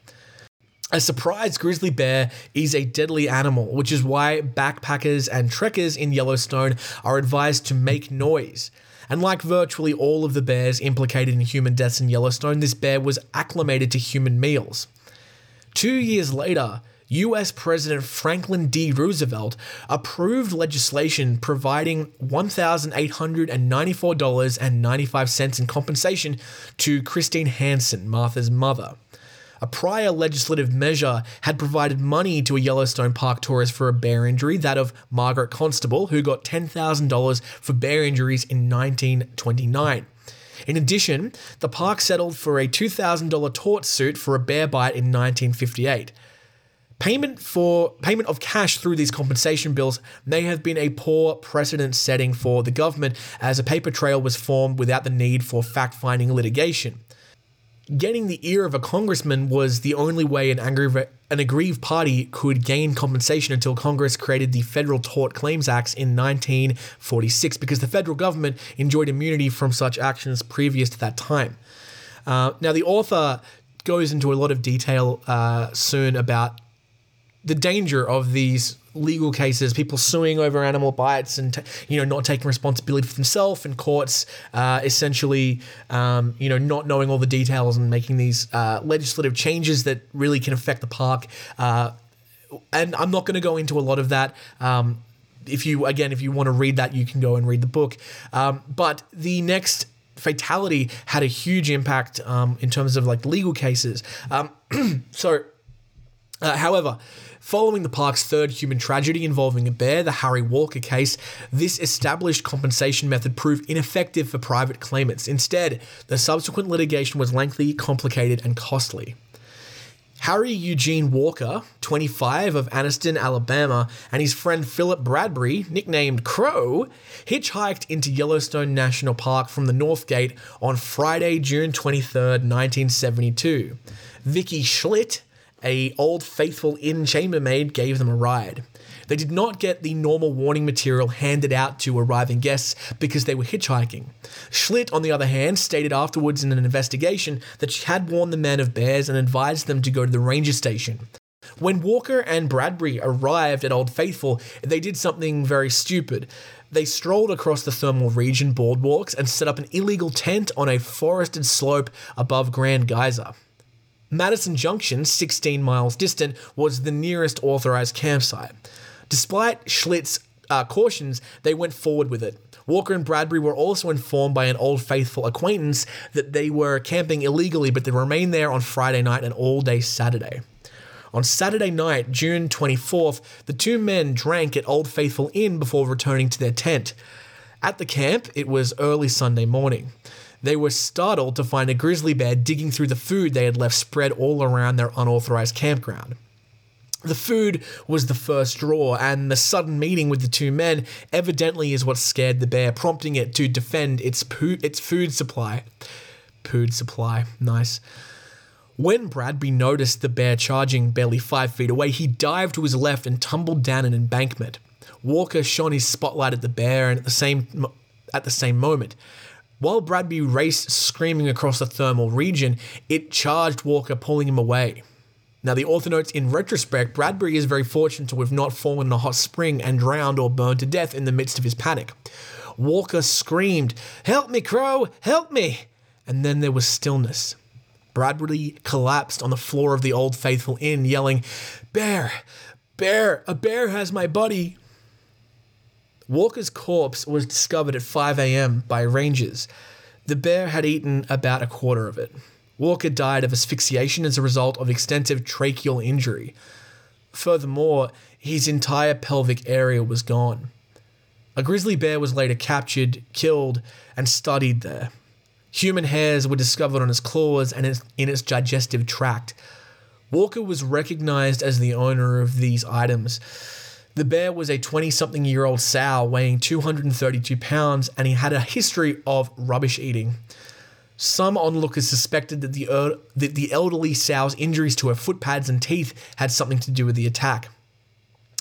A surprised grizzly bear is a deadly animal, which is why backpackers and trekkers in Yellowstone are advised to make noise. And like virtually all of the bears implicated in human deaths in Yellowstone, this bear was acclimated to human meals. Two years later, US President Franklin D. Roosevelt approved legislation providing $1,894.95 in compensation to Christine Hansen, Martha's mother. A prior legislative measure had provided money to a Yellowstone Park tourist for a bear injury, that of Margaret Constable, who got $10,000 for bear injuries in 1929. In addition, the park settled for a $2,000 tort suit for a bear bite in 1958. Payment for payment of cash through these compensation bills may have been a poor precedent setting for the government as a paper trail was formed without the need for fact-finding litigation. Getting the ear of a congressman was the only way an, aggra- an aggrieved party could gain compensation until Congress created the Federal Tort Claims Acts in 1946 because the federal government enjoyed immunity from such actions previous to that time. Uh, now, the author goes into a lot of detail uh, soon about the danger of these legal cases, people suing over animal bites and you know not taking responsibility for themselves, and courts uh, essentially um, you know not knowing all the details and making these uh, legislative changes that really can affect the park. Uh, and I'm not going to go into a lot of that. Um, if you again, if you want to read that, you can go and read the book. Um, but the next fatality had a huge impact um, in terms of like legal cases. Um, so, uh, however, following the park's third human tragedy involving a bear, the Harry Walker case, this established compensation method proved ineffective for private claimants. Instead, the subsequent litigation was lengthy, complicated, and costly. Harry Eugene Walker, 25 of Anniston, Alabama, and his friend Philip Bradbury, nicknamed Crow, hitchhiked into Yellowstone National Park from the North Gate on Friday, June 23, 1972. Vicky Schlitt, a old faithful inn chambermaid, gave them a ride. They did not get the normal warning material handed out to arriving guests because they were hitchhiking. Schlitt, on the other hand, stated afterwards in an investigation that she had warned the men of bears and advised them to go to the ranger station. When Walker and Bradbury arrived at Old Faithful, they did something very stupid. They strolled across the thermal region boardwalks and set up an illegal tent on a forested slope above Grand Geyser. Madison Junction, 16 miles distant, was the nearest authorized campsite. Despite Schlitt's uh, cautions, they went forward with it. Walker and Bradbury were also informed by an old faithful acquaintance that they were camping illegally, but they remained there on Friday night and all day Saturday. On Saturday night, June 24th, the two men drank at Old Faithful Inn before returning to their tent. At the camp, it was early Sunday morning. They were startled to find a grizzly bear digging through the food they had left spread all around their unauthorized campground. The food was the first draw, and the sudden meeting with the two men evidently is what scared the bear, prompting it to defend its poo- its food supply. Food supply, nice. When Bradby noticed the bear charging barely five feet away, he dived to his left and tumbled down an embankment. Walker shone his spotlight at the bear, and at the same at the same moment, while Bradbury raced screaming across the thermal region, it charged Walker, pulling him away. Now, the author notes in retrospect, Bradbury is very fortunate to have not fallen in a hot spring and drowned or burned to death in the midst of his panic. Walker screamed, Help me, Crow! Help me! And then there was stillness. Bradbury collapsed on the floor of the Old Faithful Inn, yelling, Bear! Bear! A bear has my buddy! Walker's corpse was discovered at 5 a.m. by rangers. The bear had eaten about a quarter of it. Walker died of asphyxiation as a result of extensive tracheal injury. Furthermore, his entire pelvic area was gone. A grizzly bear was later captured, killed, and studied there. Human hairs were discovered on its claws and in its digestive tract. Walker was recognized as the owner of these items. The bear was a 20 something year old sow weighing 232 pounds and he had a history of rubbish eating. Some onlookers suspected that the, er- that the elderly sow's injuries to her foot pads and teeth had something to do with the attack.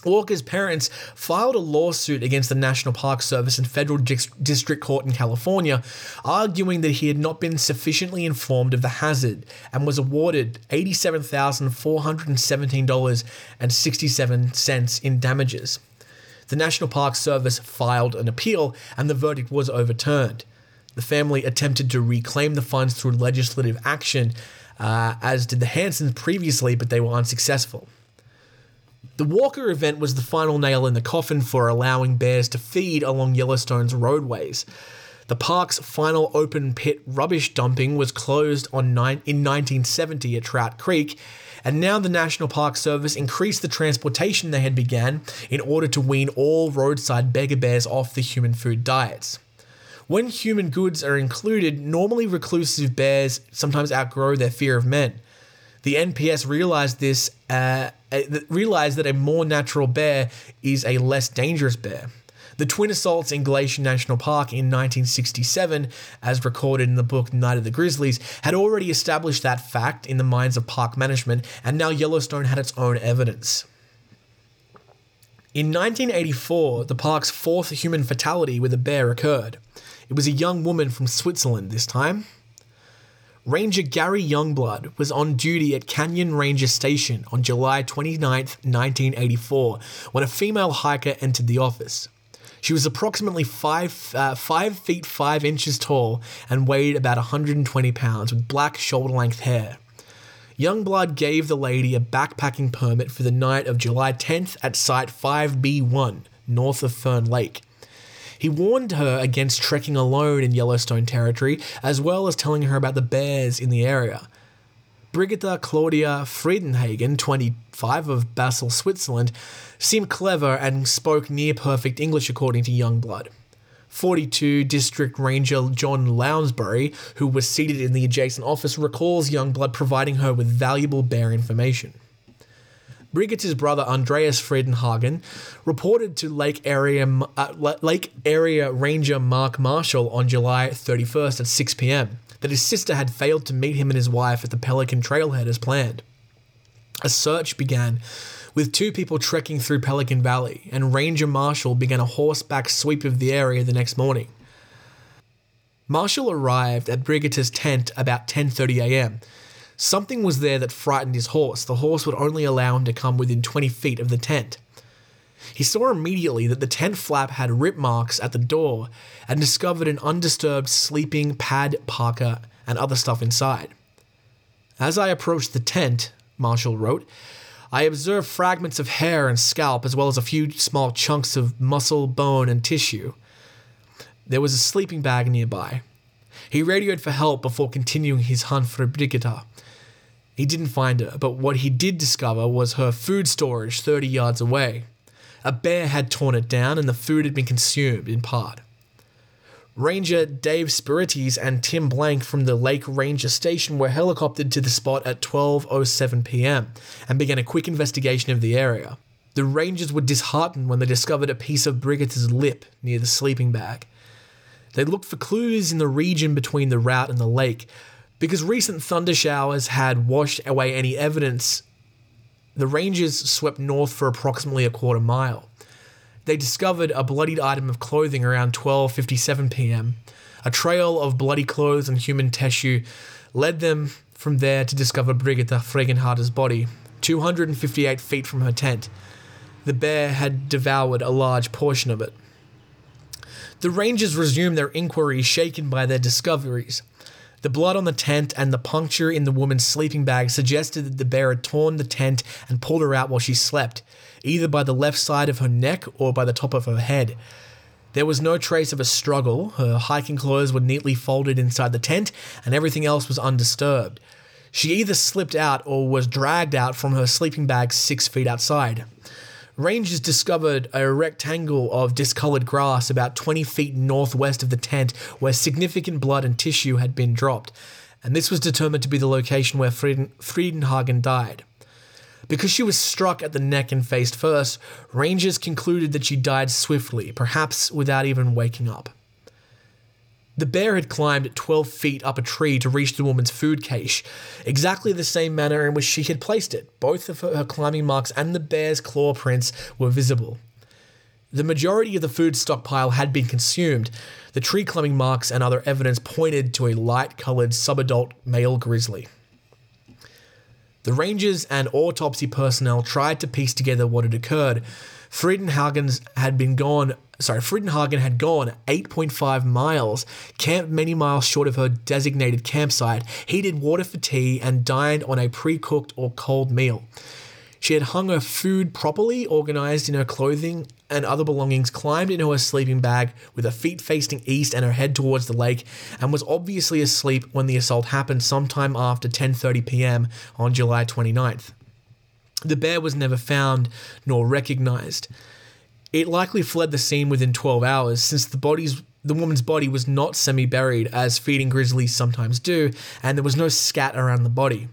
Walker's parents filed a lawsuit against the National Park Service and Federal Dis- District Court in California, arguing that he had not been sufficiently informed of the hazard and was awarded $87,417.67 in damages. The National Park Service filed an appeal and the verdict was overturned. The family attempted to reclaim the funds through legislative action, uh, as did the Hansens previously, but they were unsuccessful. The Walker event was the final nail in the coffin for allowing bears to feed along Yellowstone's roadways. The park's final open pit rubbish dumping was closed on nine, in 1970 at Trout Creek, and now the National Park Service increased the transportation they had began in order to wean all roadside beggar bears off the human food diets. When human goods are included, normally reclusive bears sometimes outgrow their fear of men. The NPS realized this, uh, realized that a more natural bear is a less dangerous bear. The twin assaults in Glacier National Park in 1967, as recorded in the book Night of the Grizzlies, had already established that fact in the minds of park management, and now Yellowstone had its own evidence. In 1984, the park's fourth human fatality with a bear occurred. It was a young woman from Switzerland this time. Ranger Gary Youngblood was on duty at Canyon Ranger Station on July 29, 1984, when a female hiker entered the office. She was approximately five, uh, five feet five inches tall and weighed about 120 pounds with black shoulder length hair. Youngblood gave the lady a backpacking permit for the night of July 10th at Site 5B1, north of Fern Lake. He warned her against trekking alone in Yellowstone territory, as well as telling her about the bears in the area. Brigitte Claudia Friedenhagen, 25 of Basel, Switzerland, seemed clever and spoke near perfect English according to Youngblood. 42 District Ranger John Lounsbury, who was seated in the adjacent office, recalls Youngblood providing her with valuable bear information. Brigitte's brother Andreas Friedenhagen reported to Lake Area uh, Lake Area Ranger Mark Marshall on July 31st at 6 p.m. that his sister had failed to meet him and his wife at the Pelican Trailhead as planned. A search began with two people trekking through Pelican Valley, and Ranger Marshall began a horseback sweep of the area the next morning. Marshall arrived at Brigitte's tent about 10:30 a.m. Something was there that frightened his horse. The horse would only allow him to come within 20 feet of the tent. He saw immediately that the tent flap had rip marks at the door and discovered an undisturbed sleeping pad parka and other stuff inside. As I approached the tent, Marshall wrote, I observed fragments of hair and scalp as well as a few small chunks of muscle, bone, and tissue. there was a sleeping bag nearby. He radioed for help before continuing his hunt for Brigitte. He didn't find her, but what he did discover was her food storage 30 yards away. A bear had torn it down and the food had been consumed in part. Ranger Dave Spirites and Tim Blank from the Lake Ranger station were helicoptered to the spot at 12:07 p.m. and began a quick investigation of the area. The Rangers were disheartened when they discovered a piece of Brigitte's lip near the sleeping bag. They looked for clues in the region between the route and the lake, because recent thunder showers had washed away any evidence. The Rangers swept north for approximately a quarter mile they discovered a bloodied item of clothing around 12:57 p.m. A trail of bloody clothes and human tissue led them from there to discover Brigitte Friedenhagen's body, 258 feet from her tent. The bear had devoured a large portion of it. The rangers resumed their inquiry, shaken by their discoveries. The blood on the tent and the puncture in the woman's sleeping bag suggested that the bear had torn the tent and pulled her out while she slept either by the left side of her neck or by the top of her head. There was no trace of a struggle, her hiking clothes were neatly folded inside the tent, and everything else was undisturbed. She either slipped out or was dragged out from her sleeping bag six feet outside. Rangers discovered a rectangle of discolored grass about 20 feet northwest of the tent where significant blood and tissue had been dropped, and this was determined to be the location where Frieden- Friedenhagen died. Because she was struck at the neck and face first, rangers concluded that she died swiftly, perhaps without even waking up. The bear had climbed 12 feet up a tree to reach the woman's food cache, exactly the same manner in which she had placed it. Both of her climbing marks and the bear's claw prints were visible. The majority of the food stockpile had been consumed. The tree climbing marks and other evidence pointed to a light colored subadult male grizzly. The Rangers and autopsy personnel tried to piece together what had occurred. Friedenhagen's had been gone. Sorry, Friedenhagen had gone 8.5 miles, camped many miles short of her designated campsite, heated water for tea, and dined on a pre cooked or cold meal. She had hung her food properly, organized in her clothing and other belongings, climbed into her sleeping bag with her feet facing east and her head towards the lake, and was obviously asleep when the assault happened sometime after 10:30 p.m. on July 29th. The bear was never found nor recognized. It likely fled the scene within 12 hours since the body's the woman's body was not semi-buried as feeding grizzlies sometimes do, and there was no scat around the body.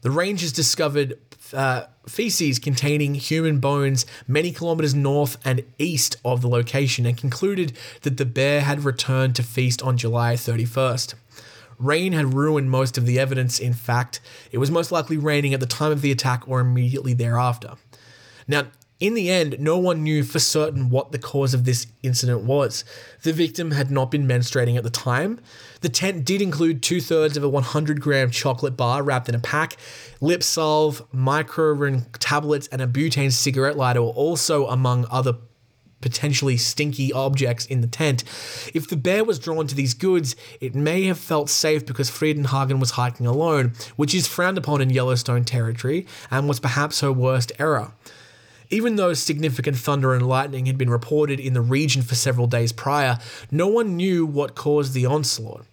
The rangers discovered uh, feces containing human bones many kilometers north and east of the location and concluded that the bear had returned to feast on July 31st. Rain had ruined most of the evidence. In fact, it was most likely raining at the time of the attack or immediately thereafter. Now, in the end, no one knew for certain what the cause of this incident was. The victim had not been menstruating at the time. The tent did include two thirds of a 100 gram chocolate bar wrapped in a pack. Lip salve, Micropur tablets, and a butane cigarette lighter were also among other potentially stinky objects in the tent. If the bear was drawn to these goods, it may have felt safe because Friedenhagen was hiking alone, which is frowned upon in Yellowstone territory and was perhaps her worst error. Even though significant thunder and lightning had been reported in the region for several days prior, no one knew what caused the onslaught.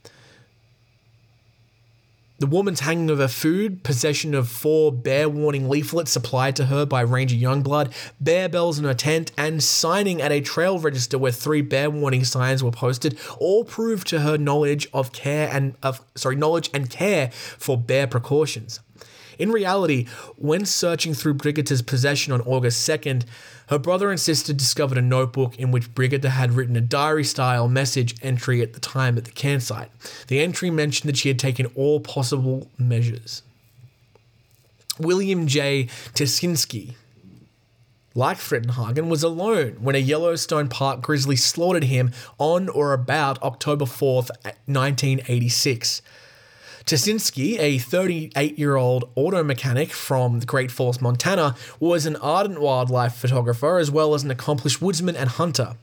The woman's hanging of her food, possession of four bear warning leaflets supplied to her by Ranger Youngblood, bear bells in her tent, and signing at a trail register where three bear warning signs were posted, all proved to her knowledge of care and of sorry knowledge and care for bear precautions. In reality, when searching through Brigitte's possession on August 2nd, her brother and sister discovered a notebook in which Brigitte had written a diary style message entry at the time at the campsite. The entry mentioned that she had taken all possible measures. William J. Tesinski, like Friedenhagen, was alone when a Yellowstone Park grizzly slaughtered him on or about October 4th, 1986. Tesinski, a 38 year old auto mechanic from Great Falls, Montana, was an ardent wildlife photographer as well as an accomplished woodsman and hunter.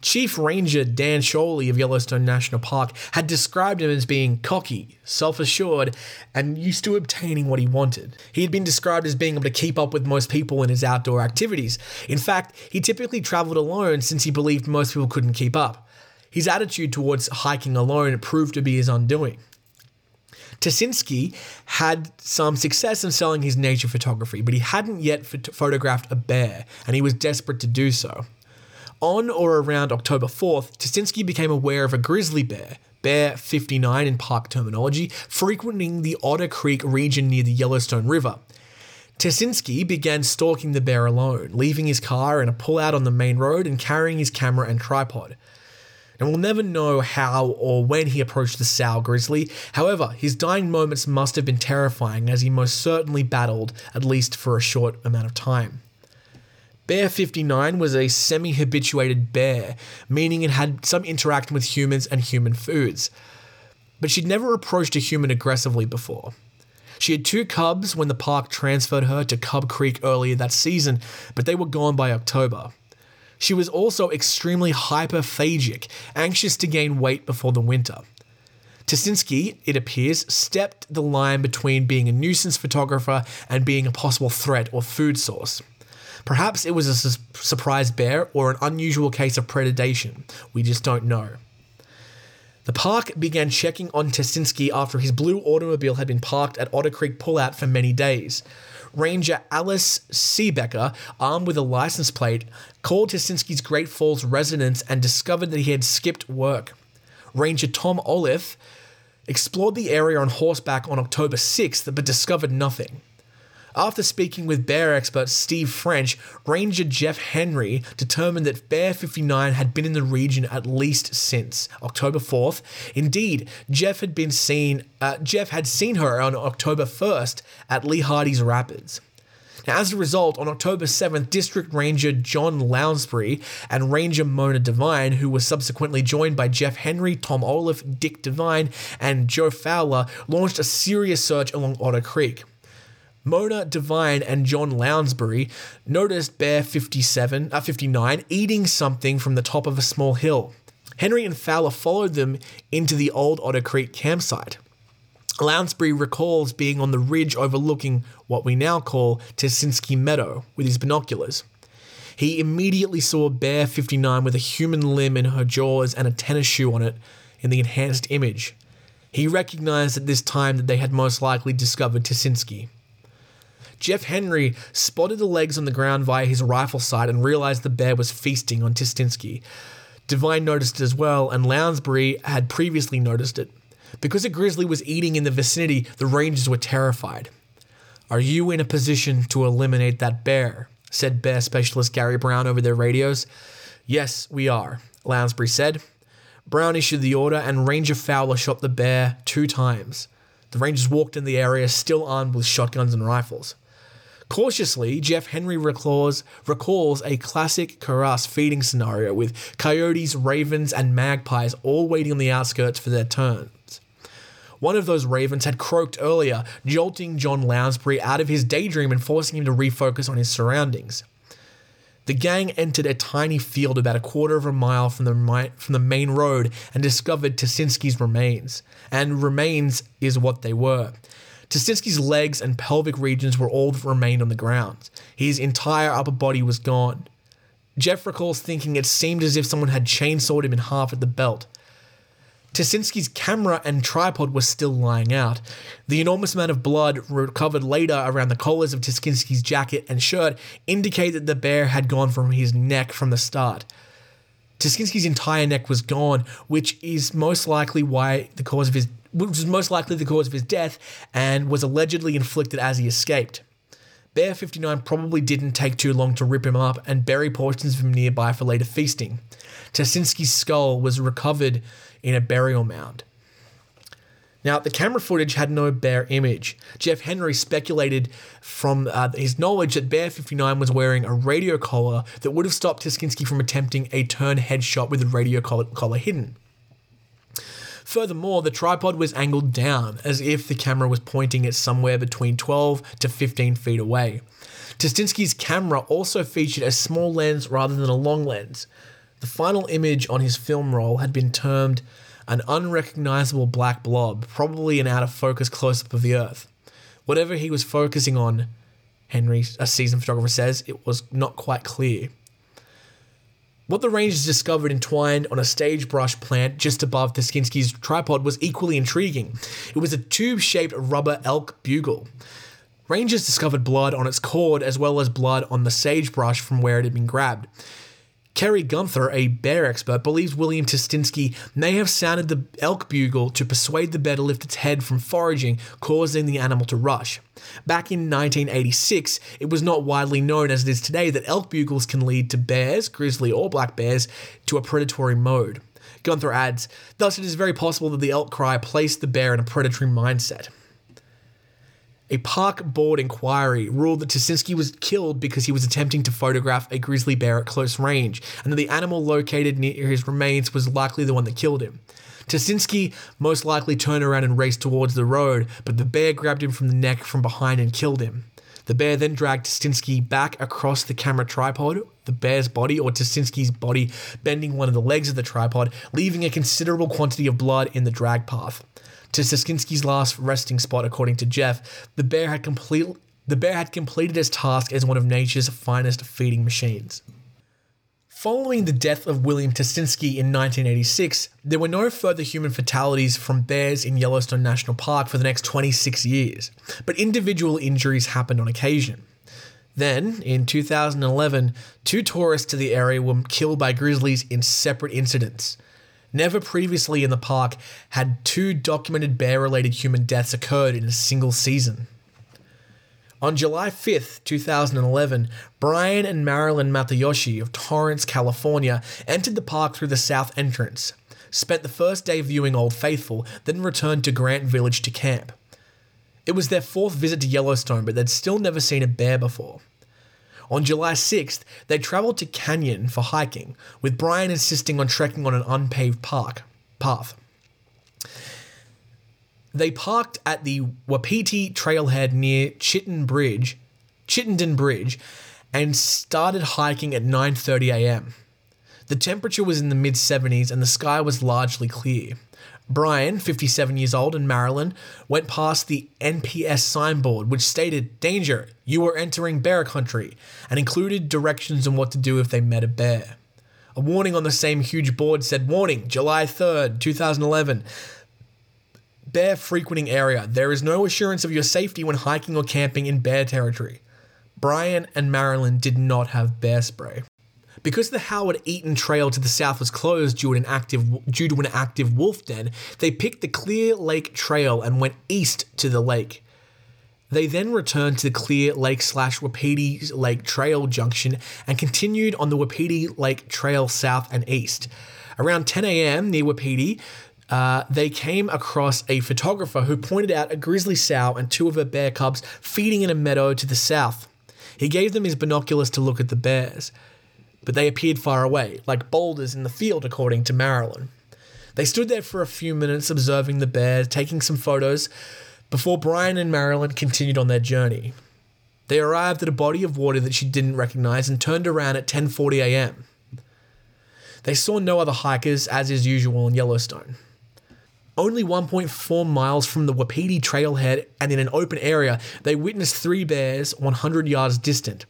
Chief Ranger Dan Sholly of Yellowstone National Park had described him as being cocky, self assured, and used to obtaining what he wanted. He had been described as being able to keep up with most people in his outdoor activities. In fact, he typically traveled alone since he believed most people couldn't keep up. His attitude towards hiking alone proved to be his undoing. Tasinski had some success in selling his nature photography, but he hadn't yet phot- photographed a bear, and he was desperate to do so. On or around October 4th, Tasinski became aware of a grizzly bear, Bear 59 in park terminology, frequenting the Otter Creek region near the Yellowstone River. Tasinski began stalking the bear alone, leaving his car in a pullout on the main road and carrying his camera and tripod. And we'll never know how or when he approached the sow grizzly. However, his dying moments must have been terrifying as he most certainly battled, at least for a short amount of time. Bear 59 was a semi habituated bear, meaning it had some interaction with humans and human foods. But she'd never approached a human aggressively before. She had two cubs when the park transferred her to Cub Creek earlier that season, but they were gone by October. She was also extremely hyperphagic, anxious to gain weight before the winter. Tasinski, it appears, stepped the line between being a nuisance photographer and being a possible threat or food source. Perhaps it was a su- surprise bear or an unusual case of predation. We just don't know. The park began checking on Tasinski after his blue automobile had been parked at Otter Creek Pullout for many days. Ranger Alice Seebecker, armed with a license plate, called Tasinski's Great Falls residence and discovered that he had skipped work. Ranger Tom Olive explored the area on horseback on October 6th but discovered nothing. After speaking with bear expert Steve French, Ranger Jeff Henry determined that Bear 59 had been in the region at least since October 4th. Indeed, Jeff had been seen. Uh, Jeff had seen her on October 1st at LeHardy's Rapids. Now, as a result, on October 7th, District Ranger John Lounsbury and Ranger Mona Devine, who was subsequently joined by Jeff Henry, Tom Olive, Dick Devine, and Joe Fowler, launched a serious search along Otter Creek. Mona Devine and John Lounsbury noticed Bear 57, uh, 59 eating something from the top of a small hill. Henry and Fowler followed them into the old Otter Creek campsite. Lounsbury recalls being on the ridge overlooking what we now call Tasinski Meadow with his binoculars. He immediately saw Bear 59 with a human limb in her jaws and a tennis shoe on it in the enhanced image. He recognized at this time that they had most likely discovered Tasinski. Jeff Henry spotted the legs on the ground via his rifle sight and realized the bear was feasting on Tistinsky. Devine noticed it as well, and Lounsbury had previously noticed it. Because a grizzly was eating in the vicinity, the rangers were terrified. Are you in a position to eliminate that bear? said bear specialist Gary Brown over their radios. Yes, we are, Lounsbury said. Brown issued the order, and Ranger Fowler shot the bear two times. The Rangers walked in the area still armed with shotguns and rifles. Cautiously, Jeff Henry recalls, recalls a classic carcass feeding scenario with coyotes, ravens, and magpies all waiting on the outskirts for their turns. One of those ravens had croaked earlier, jolting John Lounsbury out of his daydream and forcing him to refocus on his surroundings. The gang entered a tiny field about a quarter of a mile from the, from the main road and discovered Tasinski's remains. And remains is what they were. Tasinski's legs and pelvic regions were all that remained on the ground. His entire upper body was gone. Jeff recalls thinking it seemed as if someone had chainsawed him in half at the belt. Tasinski's camera and tripod were still lying out. The enormous amount of blood recovered later around the collars of Tasinski's jacket and shirt indicate that the bear had gone from his neck from the start. Tasinski's entire neck was gone, which is most likely why the cause of his which was most likely the cause of his death and was allegedly inflicted as he escaped. Bear 59 probably didn't take too long to rip him up and bury portions of him nearby for later feasting. Tasinski's skull was recovered in a burial mound. Now, the camera footage had no bear image. Jeff Henry speculated from uh, his knowledge that Bear 59 was wearing a radio collar that would have stopped Tiskinski from attempting a turn headshot with the radio collar, collar hidden. Furthermore, the tripod was angled down as if the camera was pointing at somewhere between 12 to 15 feet away. Tistinski's camera also featured a small lens rather than a long lens. The final image on his film roll had been termed an unrecognizable black blob, probably an out of focus close up of the Earth. Whatever he was focusing on, Henry, a seasoned photographer, says, it was not quite clear. What the Rangers discovered entwined on a sagebrush plant just above Taskinski's tripod was equally intriguing. It was a tube shaped rubber elk bugle. Rangers discovered blood on its cord as well as blood on the sagebrush from where it had been grabbed. Kerry Gunther, a bear expert, believes William Testinski may have sounded the elk bugle to persuade the bear to lift its head from foraging, causing the animal to rush. Back in 1986, it was not widely known as it is today that elk bugles can lead to bears, grizzly or black bears, to a predatory mode. Gunther adds, thus it is very possible that the elk cry placed the bear in a predatory mindset. A park board inquiry ruled that Tasinski was killed because he was attempting to photograph a grizzly bear at close range, and that the animal located near his remains was likely the one that killed him. Tasinski most likely turned around and raced towards the road, but the bear grabbed him from the neck from behind and killed him. The bear then dragged Tasinski back across the camera tripod, the bear's body or Tasinski's body bending one of the legs of the tripod, leaving a considerable quantity of blood in the drag path. To Siskinski's last resting spot, according to Jeff, the bear had complete, the bear had completed its task as one of nature's finest feeding machines. Following the death of William Testinski in 1986, there were no further human fatalities from bears in Yellowstone National Park for the next 26 years, but individual injuries happened on occasion. Then, in 2011, two tourists to the area were killed by grizzlies in separate incidents. Never previously in the park had two documented bear related human deaths occurred in a single season. On July 5th, 2011, Brian and Marilyn Matayoshi of Torrance, California entered the park through the south entrance, spent the first day viewing Old Faithful, then returned to Grant Village to camp. It was their fourth visit to Yellowstone, but they'd still never seen a bear before. On July 6th, they travelled to Canyon for hiking, with Brian insisting on trekking on an unpaved park path. They parked at the Wapiti trailhead near Chittenden Bridge, Chittenden Bridge, and started hiking at 9:30 a.m. The temperature was in the mid 70s and the sky was largely clear. Brian, 57 years old, and Marilyn went past the NPS signboard, which stated, Danger, you are entering bear country, and included directions on what to do if they met a bear. A warning on the same huge board said, Warning, July 3rd, 2011. Bear frequenting area. There is no assurance of your safety when hiking or camping in bear territory. Brian and Marilyn did not have bear spray. Because the Howard Eaton Trail to the south was closed due to an active due to an active wolf den, they picked the Clear Lake Trail and went east to the lake. They then returned to the Clear Lake slash Wapiti Lake Trail junction and continued on the Wapiti Lake Trail south and east. Around 10 a.m. near Wapiti, uh, they came across a photographer who pointed out a grizzly sow and two of her bear cubs feeding in a meadow to the south. He gave them his binoculars to look at the bears but they appeared far away, like boulders in the field, according to Marilyn. They stood there for a few minutes observing the bear, taking some photos, before Brian and Marilyn continued on their journey. They arrived at a body of water that she didn't recognize and turned around at 10:40 a.m. They saw no other hikers as is usual in Yellowstone. Only 1.4 miles from the Wapiti trailhead and in an open area, they witnessed three bears 100 yards distant.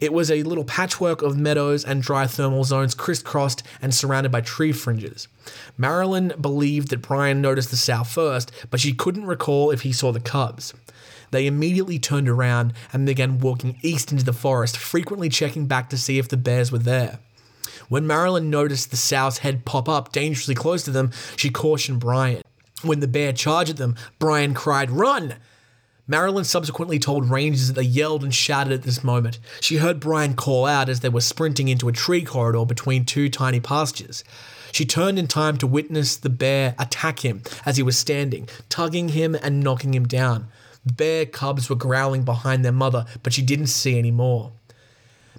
It was a little patchwork of meadows and dry thermal zones crisscrossed and surrounded by tree fringes. Marilyn believed that Brian noticed the sow first, but she couldn't recall if he saw the cubs. They immediately turned around and began walking east into the forest, frequently checking back to see if the bears were there. When Marilyn noticed the sow's head pop up dangerously close to them, she cautioned Brian. When the bear charged at them, Brian cried, Run! Marilyn subsequently told rangers that they yelled and shouted at this moment. She heard Brian call out as they were sprinting into a tree corridor between two tiny pastures. She turned in time to witness the bear attack him as he was standing, tugging him and knocking him down. Bear cubs were growling behind their mother, but she didn't see any more.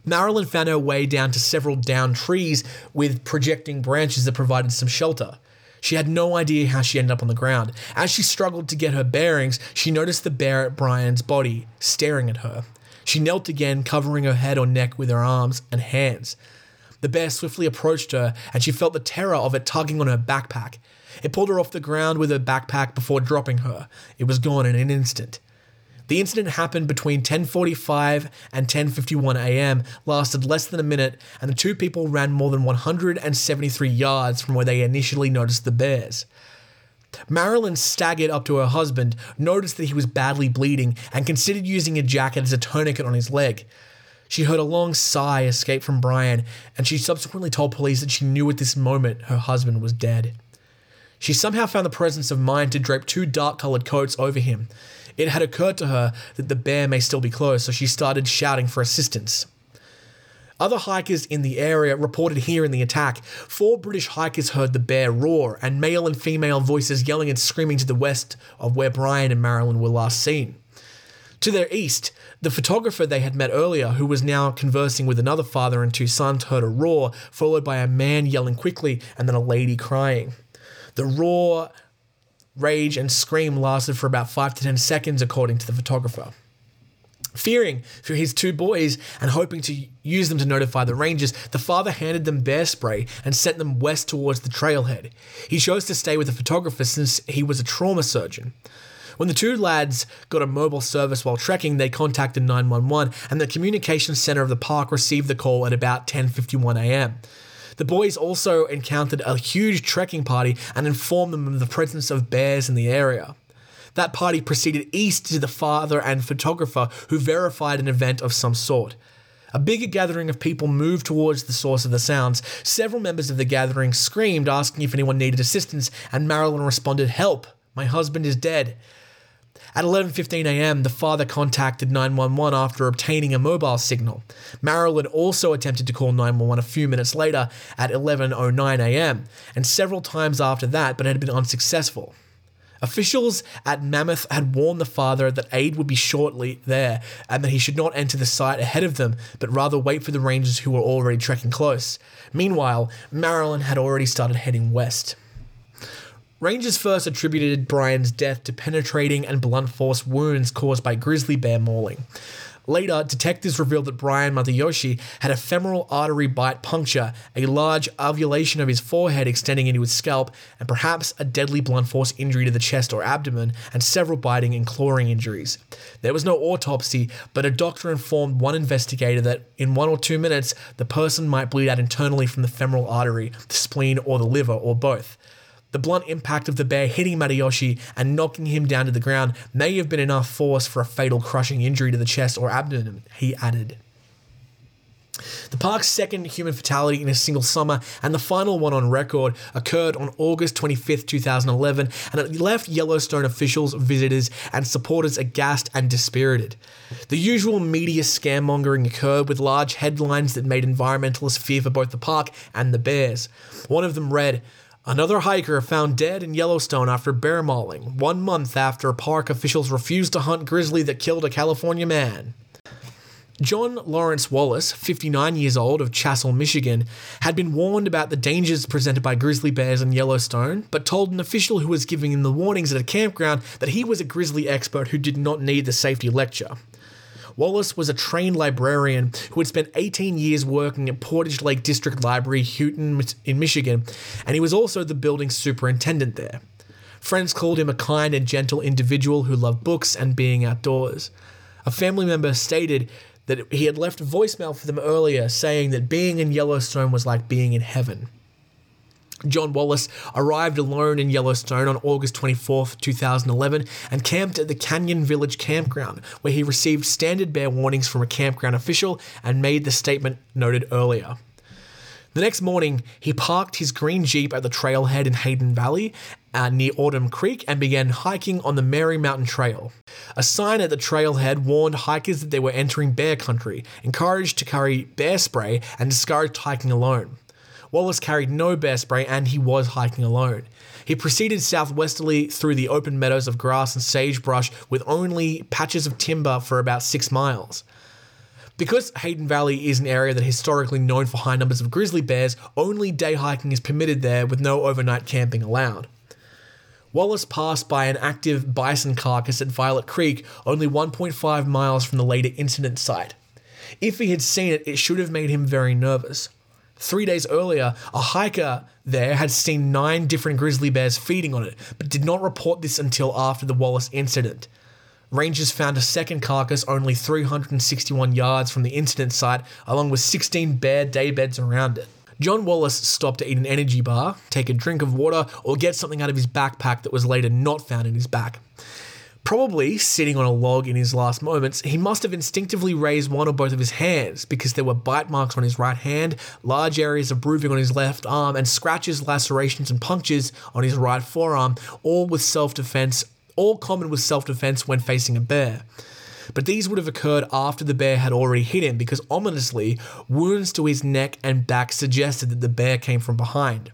Marilyn found her way down to several down trees with projecting branches that provided some shelter. She had no idea how she ended up on the ground. As she struggled to get her bearings, she noticed the bear at Brian's body, staring at her. She knelt again, covering her head or neck with her arms and hands. The bear swiftly approached her, and she felt the terror of it tugging on her backpack. It pulled her off the ground with her backpack before dropping her. It was gone in an instant. The incident happened between 10:45 and 10:51 a.m., lasted less than a minute, and the two people ran more than 173 yards from where they initially noticed the bears. Marilyn staggered up to her husband, noticed that he was badly bleeding, and considered using a jacket as a tourniquet on his leg. She heard a long sigh escape from Brian, and she subsequently told police that she knew at this moment her husband was dead. She somehow found the presence of mind to drape two dark colored coats over him. It had occurred to her that the bear may still be close, so she started shouting for assistance. Other hikers in the area reported hearing the attack. Four British hikers heard the bear roar, and male and female voices yelling and screaming to the west of where Brian and Marilyn were last seen. To their east, the photographer they had met earlier, who was now conversing with another father and two sons, heard a roar, followed by a man yelling quickly and then a lady crying. The roar, rage, and scream lasted for about five to ten seconds, according to the photographer. Fearing for his two boys and hoping to use them to notify the rangers, the father handed them bear spray and sent them west towards the trailhead. He chose to stay with the photographer since he was a trauma surgeon. When the two lads got a mobile service while trekking, they contacted 911 and the communications center of the park received the call at about 10:51 a.m. The boys also encountered a huge trekking party and informed them of the presence of bears in the area. That party proceeded east to the father and photographer, who verified an event of some sort. A bigger gathering of people moved towards the source of the sounds. Several members of the gathering screamed, asking if anyone needed assistance, and Marilyn responded, Help! My husband is dead. At 11:15 a.m., the father contacted 911 after obtaining a mobile signal. Marilyn also attempted to call 911 a few minutes later at 11:09 a.m. and several times after that, but had been unsuccessful. Officials at Mammoth had warned the father that aid would be shortly there and that he should not enter the site ahead of them, but rather wait for the rangers who were already trekking close. Meanwhile, Marilyn had already started heading west. Rangers first attributed Brian's death to penetrating and blunt force wounds caused by grizzly bear mauling. Later, detectives revealed that Brian Matayoshi had a femoral artery bite puncture, a large avulsion of his forehead extending into his scalp, and perhaps a deadly blunt force injury to the chest or abdomen, and several biting and clawing injuries. There was no autopsy, but a doctor informed one investigator that in one or two minutes, the person might bleed out internally from the femoral artery, the spleen, or the liver, or both. The blunt impact of the bear hitting Matayoshi and knocking him down to the ground may have been enough force for a fatal crushing injury to the chest or abdomen, he added. The park's second human fatality in a single summer and the final one on record occurred on August 25, 2011, and it left Yellowstone officials, visitors, and supporters aghast and dispirited. The usual media scaremongering occurred with large headlines that made environmentalists fear for both the park and the bears. One of them read, Another hiker found dead in Yellowstone after bear mauling, one month after park officials refused to hunt grizzly that killed a California man. John Lawrence Wallace, 59 years old of Chassell, Michigan, had been warned about the dangers presented by grizzly bears in Yellowstone, but told an official who was giving him the warnings at a campground that he was a grizzly expert who did not need the safety lecture. Wallace was a trained librarian who had spent 18 years working at Portage Lake District Library, Houghton, in Michigan, and he was also the building superintendent there. Friends called him a kind and gentle individual who loved books and being outdoors. A family member stated that he had left a voicemail for them earlier saying that being in Yellowstone was like being in heaven. John Wallace arrived alone in Yellowstone on August 24, 2011, and camped at the Canyon Village campground, where he received standard bear warnings from a campground official and made the statement noted earlier. The next morning, he parked his green Jeep at the trailhead in Hayden Valley uh, near Alum Creek and began hiking on the Mary Mountain Trail. A sign at the trailhead warned hikers that they were entering bear country, encouraged to carry bear spray, and discouraged hiking alone. Wallace carried no bear spray and he was hiking alone. He proceeded southwesterly through the open meadows of grass and sagebrush with only patches of timber for about six miles. Because Hayden Valley is an area that is historically known for high numbers of grizzly bears, only day hiking is permitted there with no overnight camping allowed. Wallace passed by an active bison carcass at Violet Creek, only 1.5 miles from the later incident site. If he had seen it, it should have made him very nervous. Three days earlier, a hiker there had seen nine different grizzly bears feeding on it, but did not report this until after the Wallace incident. Rangers found a second carcass only 361 yards from the incident site, along with 16 bear daybeds around it. John Wallace stopped to eat an energy bar, take a drink of water, or get something out of his backpack that was later not found in his back. Probably sitting on a log in his last moments, he must have instinctively raised one or both of his hands because there were bite marks on his right hand, large areas of bruising on his left arm, and scratches, lacerations, and punctures on his right forearm, all with self defense, all common with self defense when facing a bear. But these would have occurred after the bear had already hit him because ominously, wounds to his neck and back suggested that the bear came from behind.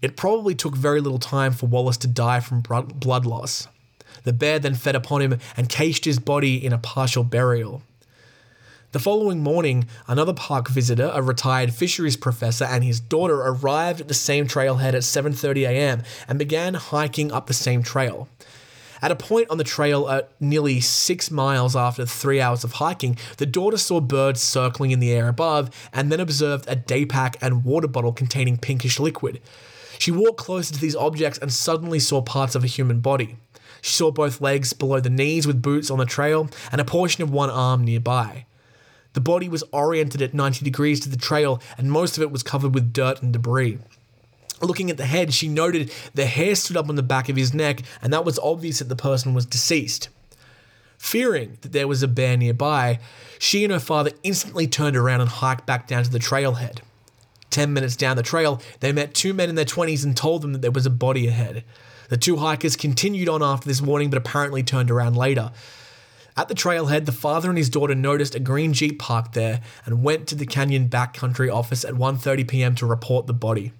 It probably took very little time for Wallace to die from blood loss. The bear then fed upon him and caged his body in a partial burial. The following morning, another park visitor, a retired fisheries professor, and his daughter arrived at the same trailhead at 7:30 a.m. and began hiking up the same trail. At a point on the trail at nearly six miles after three hours of hiking, the daughter saw birds circling in the air above and then observed a day pack and water bottle containing pinkish liquid. She walked closer to these objects and suddenly saw parts of a human body. She saw both legs below the knees with boots on the trail and a portion of one arm nearby. The body was oriented at 90 degrees to the trail, and most of it was covered with dirt and debris. Looking at the head, she noted the hair stood up on the back of his neck, and that was obvious that the person was deceased. Fearing that there was a bear nearby, she and her father instantly turned around and hiked back down to the trailhead. Ten minutes down the trail, they met two men in their 20s and told them that there was a body ahead. The two hikers continued on after this warning, but apparently turned around later. At the trailhead, the father and his daughter noticed a green Jeep parked there and went to the Canyon Backcountry office at 1:30 p.m. to report the body.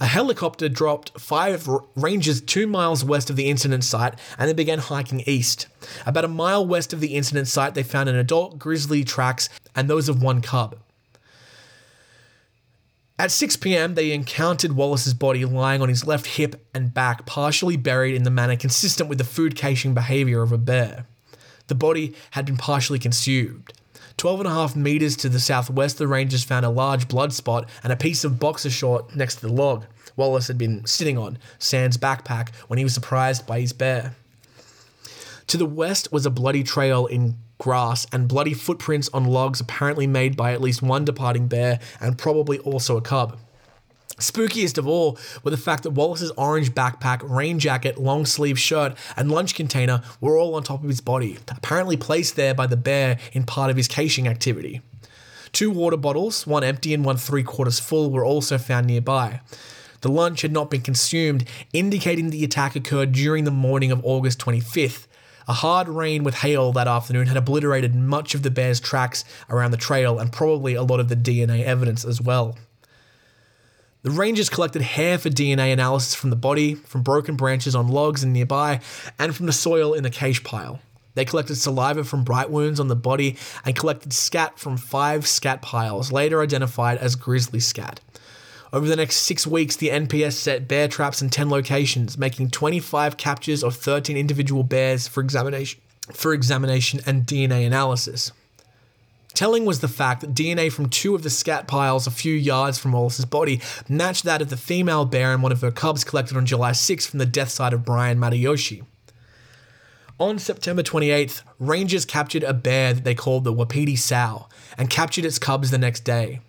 A helicopter dropped five rangers two miles west of the incident site and they began hiking east. About a mile west of the incident site, they found an adult grizzly tracks and those of one cub. At 6 p.m., they encountered Wallace's body lying on his left hip and back, partially buried in the manner consistent with the food caching behavior of a bear. The body had been partially consumed. 12 and a half meters to the southwest, the rangers found a large blood spot and a piece of boxer short next to the log Wallace had been sitting on, Sand's backpack, when he was surprised by his bear. To the west was a bloody trail in grass and bloody footprints on logs apparently made by at least one departing bear and probably also a cub. Spookiest of all were the fact that Wallace's orange backpack, rain jacket, long sleeve shirt, and lunch container were all on top of his body, apparently placed there by the bear in part of his caching activity. Two water bottles, one empty and one three quarters full, were also found nearby. The lunch had not been consumed, indicating the attack occurred during the morning of August 25th. A hard rain with hail that afternoon had obliterated much of the bear's tracks around the trail and probably a lot of the DNA evidence as well. The rangers collected hair for DNA analysis from the body, from broken branches on logs and nearby, and from the soil in the cache pile. They collected saliva from bright wounds on the body and collected scat from five scat piles, later identified as grizzly scat. Over the next six weeks, the NPS set bear traps in 10 locations, making 25 captures of 13 individual bears for examination, for examination and DNA analysis. Telling was the fact that DNA from two of the scat piles a few yards from Wallace's body matched that of the female bear and one of her cubs collected on July 6 from the death site of Brian Matayoshi. On September 28th, rangers captured a bear that they called the Wapiti sow and captured its cubs the next day.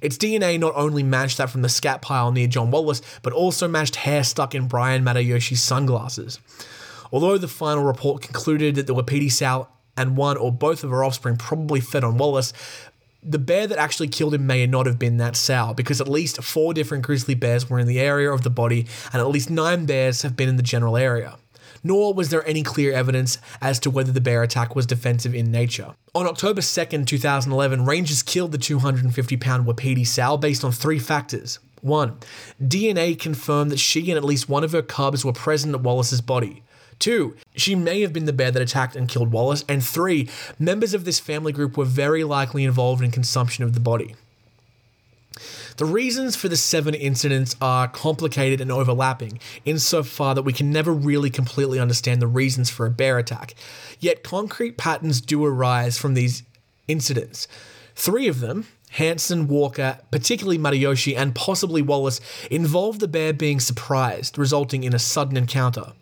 Its DNA not only matched that from the scat pile near John Wallace, but also matched hair stuck in Brian Matayoshi's sunglasses. Although the final report concluded that the Wapiti sow and one or both of her offspring probably fed on Wallace, the bear that actually killed him may not have been that sow, because at least four different grizzly bears were in the area of the body, and at least nine bears have been in the general area. Nor was there any clear evidence as to whether the bear attack was defensive in nature. On October 2nd, 2011, rangers killed the 250 pound Wapiti sow based on three factors. One, DNA confirmed that she and at least one of her cubs were present at Wallace's body. Two, she may have been the bear that attacked and killed Wallace. And three, members of this family group were very likely involved in consumption of the body. The reasons for the seven incidents are complicated and overlapping, insofar that we can never really completely understand the reasons for a bear attack. Yet concrete patterns do arise from these incidents. Three of them, Hansen, Walker, particularly Matayoshi, and possibly Wallace involved the bear being surprised, resulting in a sudden encounter.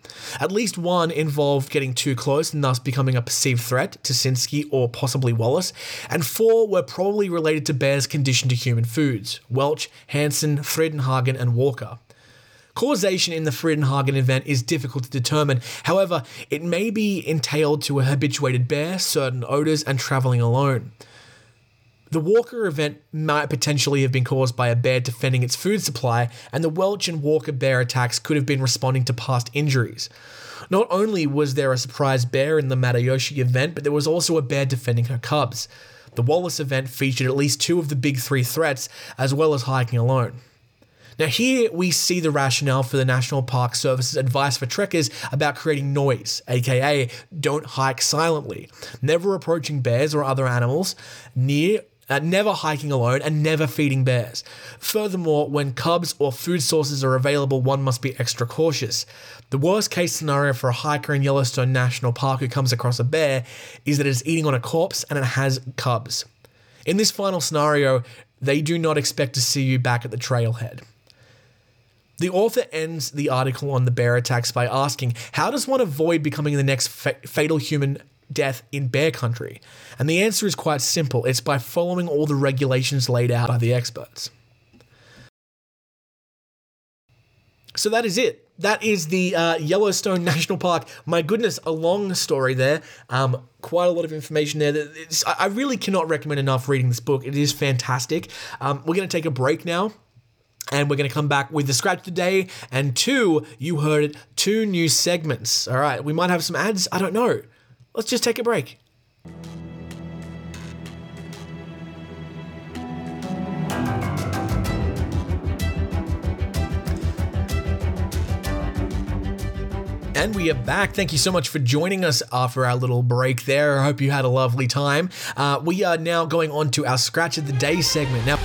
At least one involved getting too close and thus becoming a perceived threat to Sinsky or possibly Wallace, and four were probably related to bears conditioned to human foods Welch, Hansen, Friedenhagen, and Walker. Causation in the Friedenhagen event is difficult to determine. However, it may be entailed to a habituated bear, certain odors, and traveling alone. The Walker event might potentially have been caused by a bear defending its food supply, and the Welch and Walker bear attacks could have been responding to past injuries. Not only was there a surprise bear in the Matayoshi event, but there was also a bear defending her cubs. The Wallace event featured at least two of the big three threats, as well as hiking alone. Now, here we see the rationale for the National Park Service's advice for trekkers about creating noise, aka don't hike silently, never approaching bears or other animals near. Uh, never hiking alone and never feeding bears. Furthermore, when cubs or food sources are available, one must be extra cautious. The worst case scenario for a hiker in Yellowstone National Park who comes across a bear is that it's eating on a corpse and it has cubs. In this final scenario, they do not expect to see you back at the trailhead. The author ends the article on the bear attacks by asking, How does one avoid becoming the next fa- fatal human death in bear country? And the answer is quite simple it's by following all the regulations laid out by the experts. So that is it. That is the uh, Yellowstone National Park. My goodness, a long story there. Um, quite a lot of information there. I I really cannot recommend enough reading this book. It is fantastic. Um, we're going to take a break now. And we're going to come back with the scratch today. And two, you heard it, two new segments. All right, we might have some ads. I don't know. Let's just take a break. And we are back. Thank you so much for joining us after our little break there. I hope you had a lovely time. Uh, we are now going on to our Scratch of the Day segment. Now,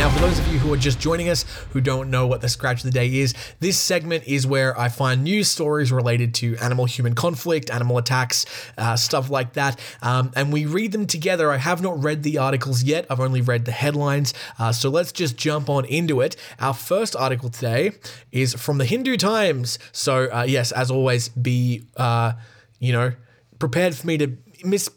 Now, for those of who are just joining us who don't know what the Scratch of the Day is, this segment is where I find news stories related to animal human conflict, animal attacks, uh, stuff like that, um, and we read them together. I have not read the articles yet, I've only read the headlines. Uh, so let's just jump on into it. Our first article today is from the Hindu Times. So, uh, yes, as always, be, uh, you know, prepared for me to miss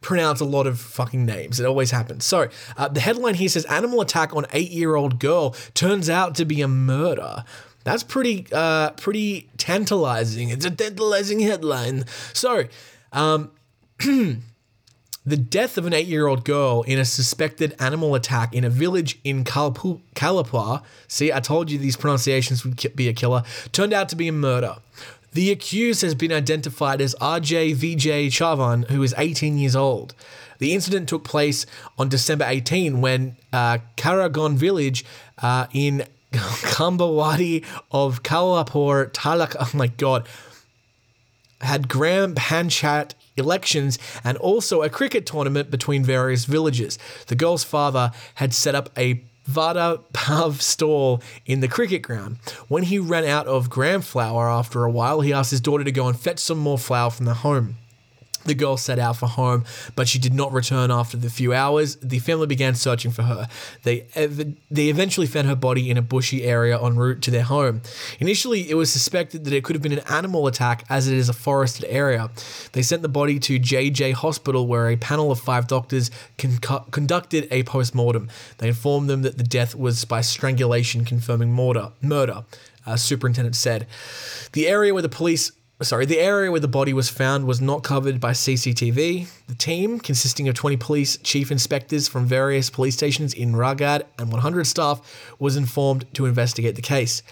pronounce a lot of fucking names. It always happens. So uh, the headline here says animal attack on eight year old girl turns out to be a murder. That's pretty uh, pretty tantalizing. It's a tantalizing headline. So. Um, The death of an eight year old girl in a suspected animal attack in a village in Kalapu- Kalapua, see, I told you these pronunciations would be a killer, turned out to be a murder. The accused has been identified as RJ Vijay Chavan, who is 18 years old. The incident took place on December 18 when uh, Karagon village uh, in Kambawadi of Kalapur Talak, oh my god, had Gram Panchayat elections and also a cricket tournament between various villages. The girl's father had set up a Vada Pav stall in the cricket ground. When he ran out of gram flour after a while, he asked his daughter to go and fetch some more flour from the home. The girl set out for home, but she did not return after the few hours. The family began searching for her. They ev- they eventually found her body in a bushy area en route to their home. Initially, it was suspected that it could have been an animal attack as it is a forested area. They sent the body to JJ Hospital where a panel of 5 doctors con- conducted a post-mortem. They informed them that the death was by strangulation confirming murder. Murder, superintendent said. The area where the police sorry, the area where the body was found was not covered by CCTV. The team, consisting of 20 police chief inspectors from various police stations in Ragad and 100 staff, was informed to investigate the case.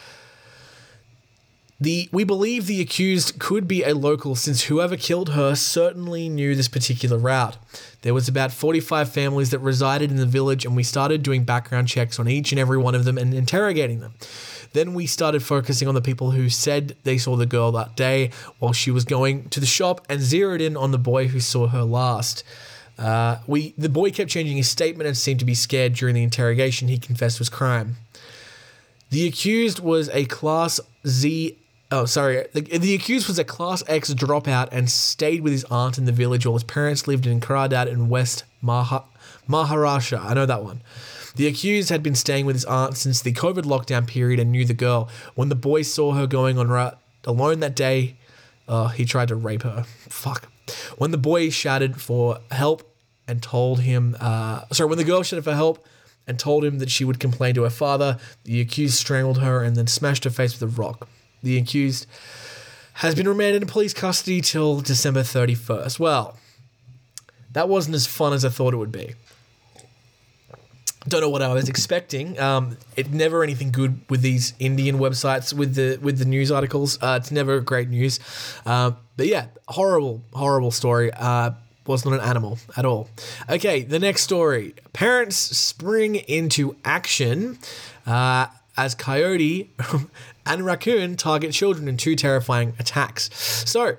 The, we believe the accused could be a local since whoever killed her certainly knew this particular route. There was about 45 families that resided in the village and we started doing background checks on each and every one of them and interrogating them. Then we started focusing on the people who said they saw the girl that day while she was going to the shop and zeroed in on the boy who saw her last. Uh, we the boy kept changing his statement and seemed to be scared during the interrogation. He confessed his crime. The accused was a Class Z Oh, sorry. The, the accused was a Class X dropout and stayed with his aunt in the village while his parents lived in Kradad in West Maha, Maharashtra. I know that one. The accused had been staying with his aunt since the COVID lockdown period and knew the girl. When the boy saw her going on route alone that day, uh, he tried to rape her. Fuck. When the boy shouted for help and told him, uh, sorry, when the girl shouted for help and told him that she would complain to her father, the accused strangled her and then smashed her face with a rock. The accused has been remanded in police custody till December 31st. Well, that wasn't as fun as I thought it would be. Don't know what I was expecting. Um, it never anything good with these Indian websites with the with the news articles. Uh, it's never great news. Um, but yeah, horrible, horrible story. Uh, was not an animal at all. Okay, the next story. Parents spring into action uh, as coyote and raccoon target children in two terrifying attacks. So,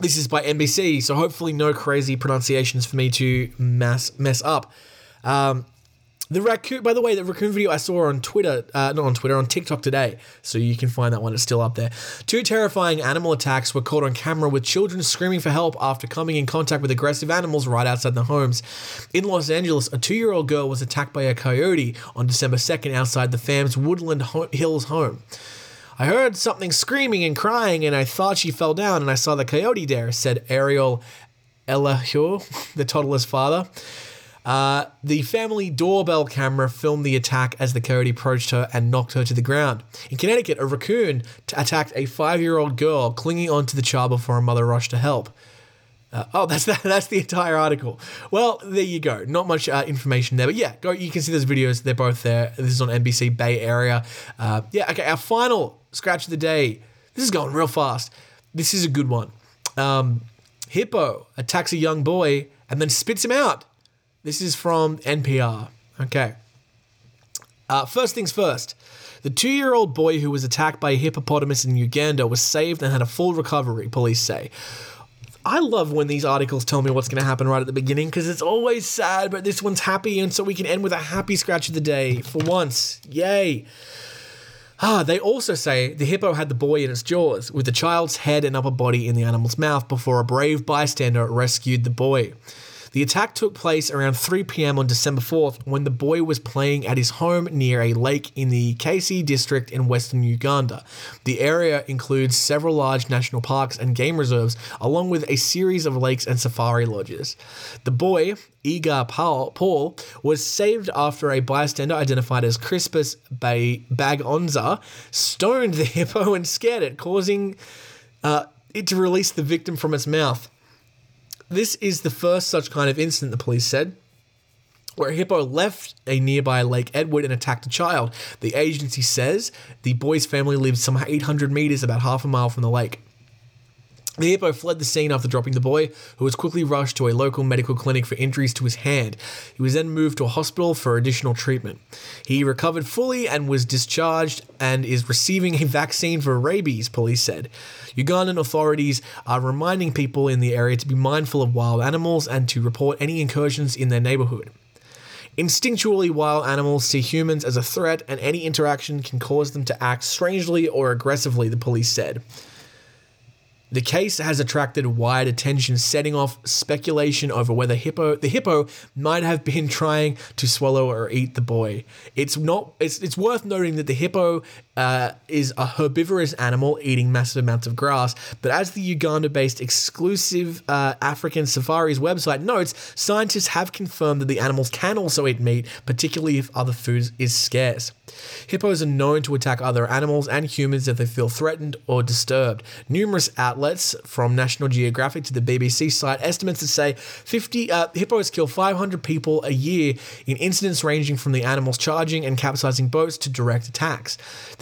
this is by NBC, so hopefully no crazy pronunciations for me to mess mess up. Um, the raccoon, by the way, the raccoon video I saw on Twitter, uh, not on Twitter, on TikTok today, so you can find that one. It's still up there. Two terrifying animal attacks were caught on camera with children screaming for help after coming in contact with aggressive animals right outside their homes. In Los Angeles, a two-year-old girl was attacked by a coyote on December 2nd outside the fam's Woodland Ho- Hills home. I heard something screaming and crying, and I thought she fell down, and I saw the coyote there, said Ariel Elihu, the toddler's father. Uh, the family doorbell camera filmed the attack as the coyote approached her and knocked her to the ground. In Connecticut, a raccoon t- attacked a five-year-old girl clinging onto the child before her mother rushed to help. Uh, oh, that's that's the entire article. Well, there you go. Not much uh, information there, but yeah, go. You can see those videos. They're both there. This is on NBC Bay Area. Uh, yeah. Okay. Our final scratch of the day. This is going real fast. This is a good one. Um, hippo attacks a young boy and then spits him out. This is from NPR. Okay. Uh, first things first. The two year old boy who was attacked by a hippopotamus in Uganda was saved and had a full recovery, police say. I love when these articles tell me what's going to happen right at the beginning because it's always sad, but this one's happy, and so we can end with a happy scratch of the day for once. Yay. Ah, they also say the hippo had the boy in its jaws, with the child's head and upper body in the animal's mouth before a brave bystander rescued the boy. The attack took place around 3 p.m. on December 4th when the boy was playing at his home near a lake in the Kesi district in western Uganda. The area includes several large national parks and game reserves, along with a series of lakes and safari lodges. The boy, Iga Paul, was saved after a bystander identified as Crispus ba- Bagonza stoned the hippo and scared it, causing uh, it to release the victim from its mouth. This is the first such kind of incident, the police said, where a hippo left a nearby Lake Edward and attacked a child. The agency says the boy's family lives some 800 meters, about half a mile from the lake. The hippo fled the scene after dropping the boy, who was quickly rushed to a local medical clinic for injuries to his hand. He was then moved to a hospital for additional treatment. He recovered fully and was discharged and is receiving a vaccine for rabies, police said. Ugandan authorities are reminding people in the area to be mindful of wild animals and to report any incursions in their neighborhood. Instinctually, wild animals see humans as a threat, and any interaction can cause them to act strangely or aggressively, the police said. The case has attracted wide attention, setting off speculation over whether hippo the hippo might have been trying to swallow or eat the boy. It's not. It's it's worth noting that the hippo uh, is a herbivorous animal eating massive amounts of grass. But as the Uganda-based exclusive uh, African Safaris website notes, scientists have confirmed that the animals can also eat meat, particularly if other food is scarce. Hippos are known to attack other animals and humans if they feel threatened or disturbed. Numerous outlets, from National Geographic to the BBC, cite estimates that say 50 uh, hippos kill 500 people a year in incidents ranging from the animals charging and capsizing boats to direct attacks.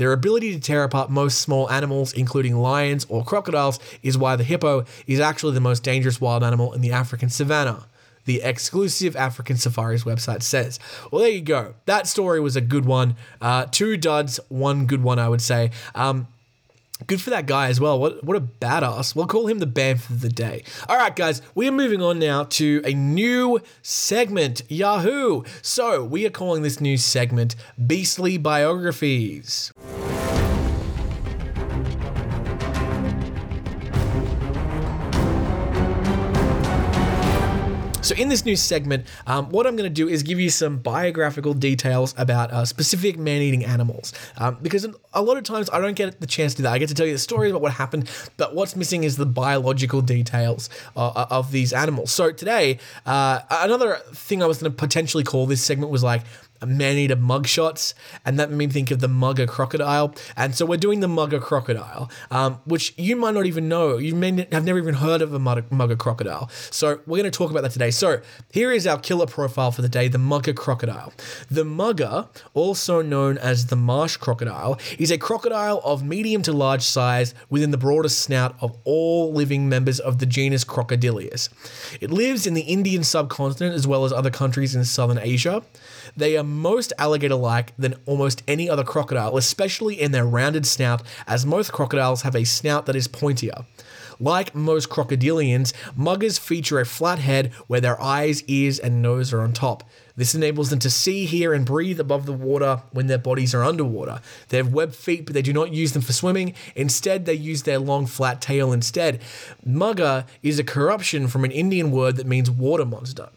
Their ability to tear apart most small animals, including lions or crocodiles, is why the hippo is actually the most dangerous wild animal in the African savannah the exclusive African Safaris website says. Well, there you go. That story was a good one. Uh, two duds, one good one, I would say. Um, Good for that guy as well. What what a badass. We'll call him the Banff of the day. All right, guys, we are moving on now to a new segment. Yahoo! So we are calling this new segment Beastly Biographies. So, in this new segment, um, what I'm going to do is give you some biographical details about uh, specific man eating animals. Um, because a lot of times I don't get the chance to do that. I get to tell you the stories about what happened, but what's missing is the biological details uh, of these animals. So, today, uh, another thing I was going to potentially call this segment was like, man-eater mugshots, and that made me think of the mugger crocodile. And so we're doing the mugger crocodile, um, which you might not even know. You may have never even heard of a mugger, mugger crocodile. So we're going to talk about that today. So here is our killer profile for the day: the mugger crocodile. The mugger, also known as the marsh crocodile, is a crocodile of medium to large size within the broadest snout of all living members of the genus Crocodylus. It lives in the Indian subcontinent as well as other countries in southern Asia. They are most alligator like than almost any other crocodile, especially in their rounded snout, as most crocodiles have a snout that is pointier. Like most crocodilians, muggers feature a flat head where their eyes, ears, and nose are on top. This enables them to see, hear, and breathe above the water when their bodies are underwater. They have webbed feet, but they do not use them for swimming. Instead, they use their long, flat tail instead. Mugger is a corruption from an Indian word that means water monster.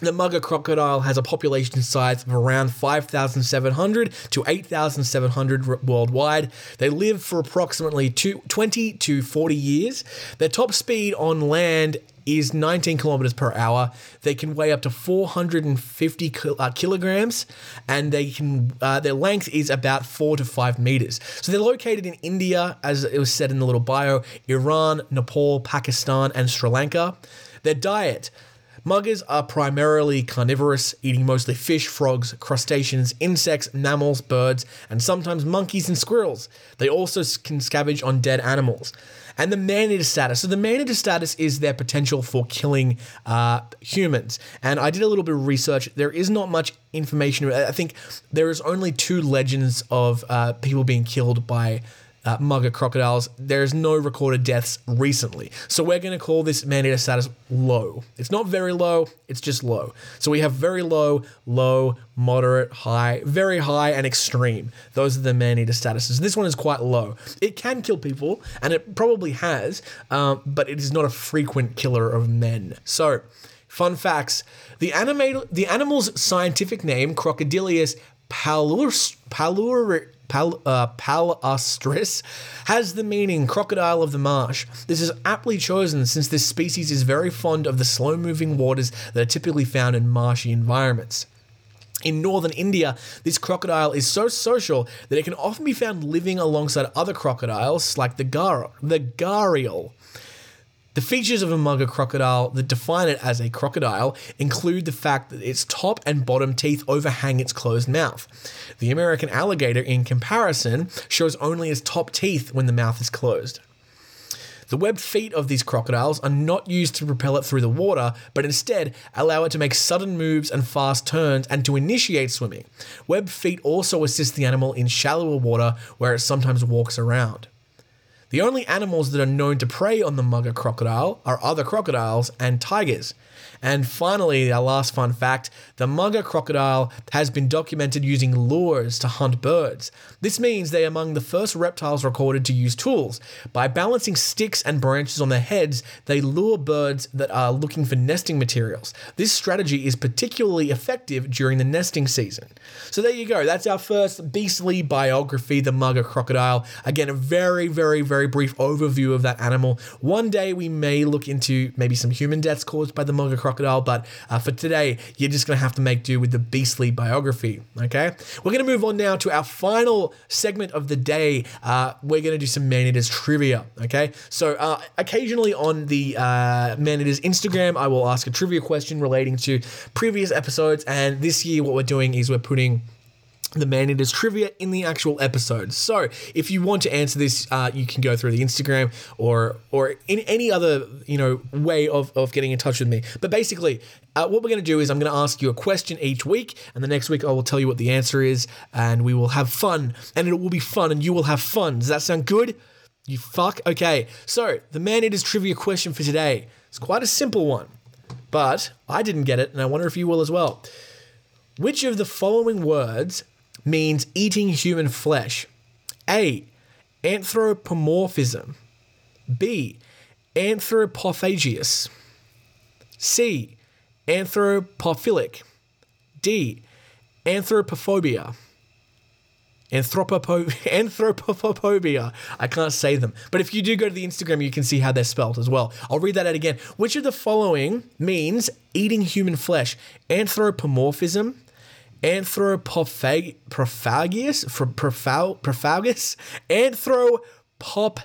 The mugger crocodile has a population size of around 5,700 to 8,700 worldwide. They live for approximately two, 20 to 40 years. Their top speed on land is 19 kilometers per hour. They can weigh up to 450 uh, kilograms, and they can uh, their length is about four to five meters. So they're located in India, as it was said in the little bio, Iran, Nepal, Pakistan, and Sri Lanka. Their diet. Muggers are primarily carnivorous, eating mostly fish, frogs, crustaceans, insects, mammals, birds, and sometimes monkeys and squirrels. They also can scavenge on dead animals. And the man-eater status. So the man-eater status is their potential for killing uh, humans. And I did a little bit of research. There is not much information. I think there is only two legends of uh, people being killed by uh, mugger crocodiles. There's no recorded deaths recently. So we're going to call this man-eater status low. It's not very low, it's just low. So we have very low, low, moderate, high, very high, and extreme. Those are the man-eater statuses. This one is quite low. It can kill people, and it probably has, um, but it is not a frequent killer of men. So, fun facts. The, animate, the animal's scientific name, Crocodylus palurus, palur, pal, uh, palustris, has the meaning crocodile of the marsh. This is aptly chosen since this species is very fond of the slow moving waters that are typically found in marshy environments. In northern India, this crocodile is so social that it can often be found living alongside other crocodiles like the gar- the gharial. The features of a mugger crocodile that define it as a crocodile include the fact that its top and bottom teeth overhang its closed mouth. The American alligator, in comparison, shows only its top teeth when the mouth is closed. The webbed feet of these crocodiles are not used to propel it through the water, but instead allow it to make sudden moves and fast turns and to initiate swimming. Webbed feet also assist the animal in shallower water where it sometimes walks around. The only animals that are known to prey on the mugger crocodile are other crocodiles and tigers. And finally, our last fun fact the mugger crocodile has been documented using lures to hunt birds. This means they are among the first reptiles recorded to use tools. By balancing sticks and branches on their heads, they lure birds that are looking for nesting materials. This strategy is particularly effective during the nesting season. So there you go. That's our first beastly biography, the mugger crocodile. Again, a very, very, very brief overview of that animal. One day we may look into maybe some human deaths caused by the mugger crocodile, but uh, for today, you're just going to have to make do with the beastly biography. Okay, we're going to move on now to our final segment of the day. Uh, we're going to do some man eaters trivia. Okay, so uh, occasionally on the uh, man eaters Instagram, I will ask a trivia question relating to previous episodes, and this year, what we're doing is we're putting the man eaters trivia in the actual episode. So if you want to answer this, uh, you can go through the Instagram or or in any other you know way of, of getting in touch with me. But basically, uh, what we're going to do is I'm going to ask you a question each week, and the next week I will tell you what the answer is, and we will have fun, and it will be fun, and you will have fun. Does that sound good? You fuck. Okay. So the man eaters trivia question for today is quite a simple one, but I didn't get it, and I wonder if you will as well. Which of the following words means eating human flesh? A. Anthropomorphism. B. Anthropophagius. C. Anthropophilic. D. Anthropophobia. Anthropopo- anthropophobia. I can't say them. But if you do go to the Instagram, you can see how they're spelled as well. I'll read that out again. Which of the following means eating human flesh? Anthropomorphism, anthropophag- prophagus, profau- prophagus, anthropop,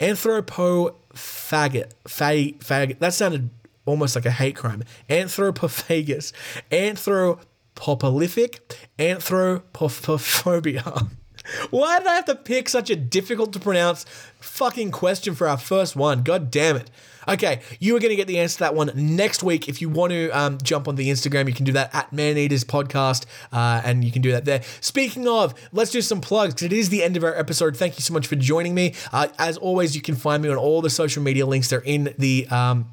anthropophagot, fag, that sounded almost like a hate crime. Anthropophagus, anthropoprolific, anthropophobia. Why did I have to pick such a difficult to pronounce fucking question for our first one? God damn it. Okay, you are going to get the answer to that one next week. If you want to um, jump on the Instagram, you can do that at Man Eaters Podcast, uh, and you can do that there. Speaking of, let's do some plugs because it is the end of our episode. Thank you so much for joining me. Uh, as always, you can find me on all the social media links. They're in the. Um,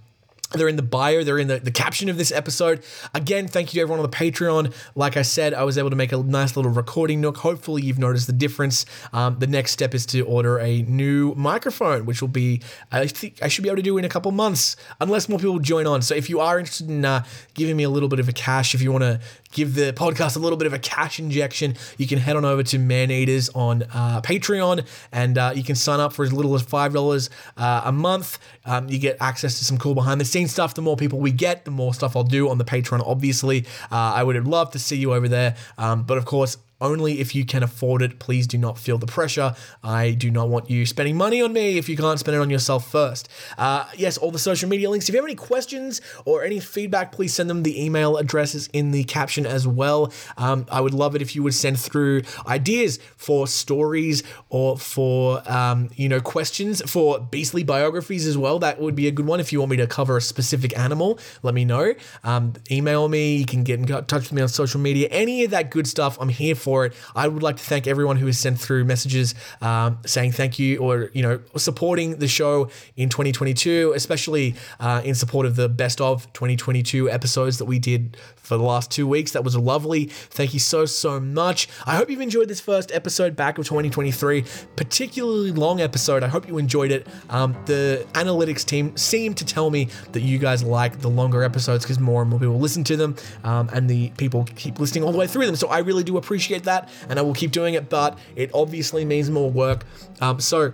they're in the bio, they're in the, the caption of this episode. Again, thank you to everyone on the Patreon. Like I said, I was able to make a nice little recording nook. Hopefully, you've noticed the difference. Um, the next step is to order a new microphone, which will be, I think, I should be able to do in a couple months, unless more people join on. So, if you are interested in uh, giving me a little bit of a cash, if you want to give the podcast a little bit of a cash injection, you can head on over to Man Eaters on uh, Patreon and uh, you can sign up for as little as $5 uh, a month. Um, you get access to some cool behind the scenes stuff. The more people we get, the more stuff I'll do on the Patreon, obviously. Uh, I would love to see you over there. Um, but of course, only if you can afford it. Please do not feel the pressure. I do not want you spending money on me if you can't spend it on yourself first. Uh, yes, all the social media links. If you have any questions or any feedback, please send them. The email addresses in the caption as well. Um, I would love it if you would send through ideas for stories or for um, you know questions for beastly biographies as well. That would be a good one. If you want me to cover a specific animal, let me know. Um, email me. You can get in touch with me on social media. Any of that good stuff, I'm here for it. I would like to thank everyone who has sent through messages um, saying thank you or, you know, supporting the show in 2022, especially uh, in support of the best of 2022 episodes that we did for the last two weeks. That was lovely. Thank you so, so much. I hope you've enjoyed this first episode back of 2023, particularly long episode. I hope you enjoyed it. Um, the analytics team seemed to tell me that you guys like the longer episodes because more and more people listen to them um, and the people keep listening all the way through them. So I really do appreciate that and I will keep doing it, but it obviously means more work. Um, so,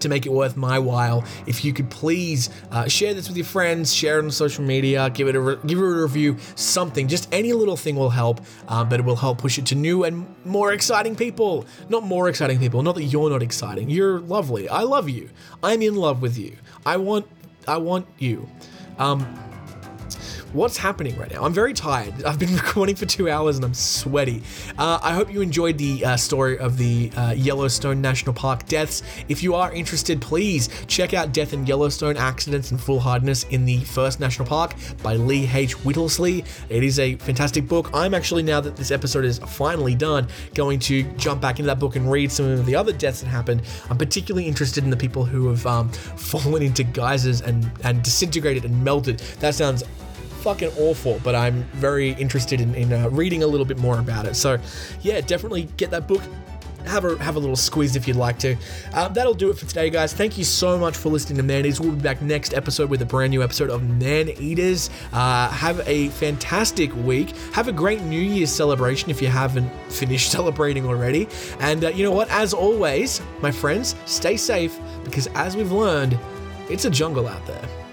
to make it worth my while, if you could please uh, share this with your friends, share it on social media, give it a re- give it a review, something, just any little thing will help, um, but it will help push it to new and more exciting people. Not more exciting people. Not that you're not exciting. You're lovely. I love you. I'm in love with you. I want I want you. Um, what's happening right now? I'm very tired. I've been recording for two hours and I'm sweaty. Uh, I hope you enjoyed the uh, story of the uh, Yellowstone National Park deaths. If you are interested, please check out Death in Yellowstone Accidents and Foolhardiness in the First National Park by Lee H. Whittlesey. It is a fantastic book. I'm actually, now that this episode is finally done, going to jump back into that book and read some of the other deaths that happened. I'm particularly interested in the people who have um, fallen into geysers and, and disintegrated and melted. That sounds fucking awful, but I'm very interested in, in uh, reading a little bit more about it. So, yeah, definitely get that book. Have a have a little squeeze if you'd like to. Uh, that'll do it for today, guys. Thank you so much for listening to Man Eaters. We'll be back next episode with a brand new episode of Man Eaters. Uh, have a fantastic week. Have a great New Year's celebration if you haven't finished celebrating already. And uh, you know what? As always, my friends, stay safe because as we've learned, it's a jungle out there.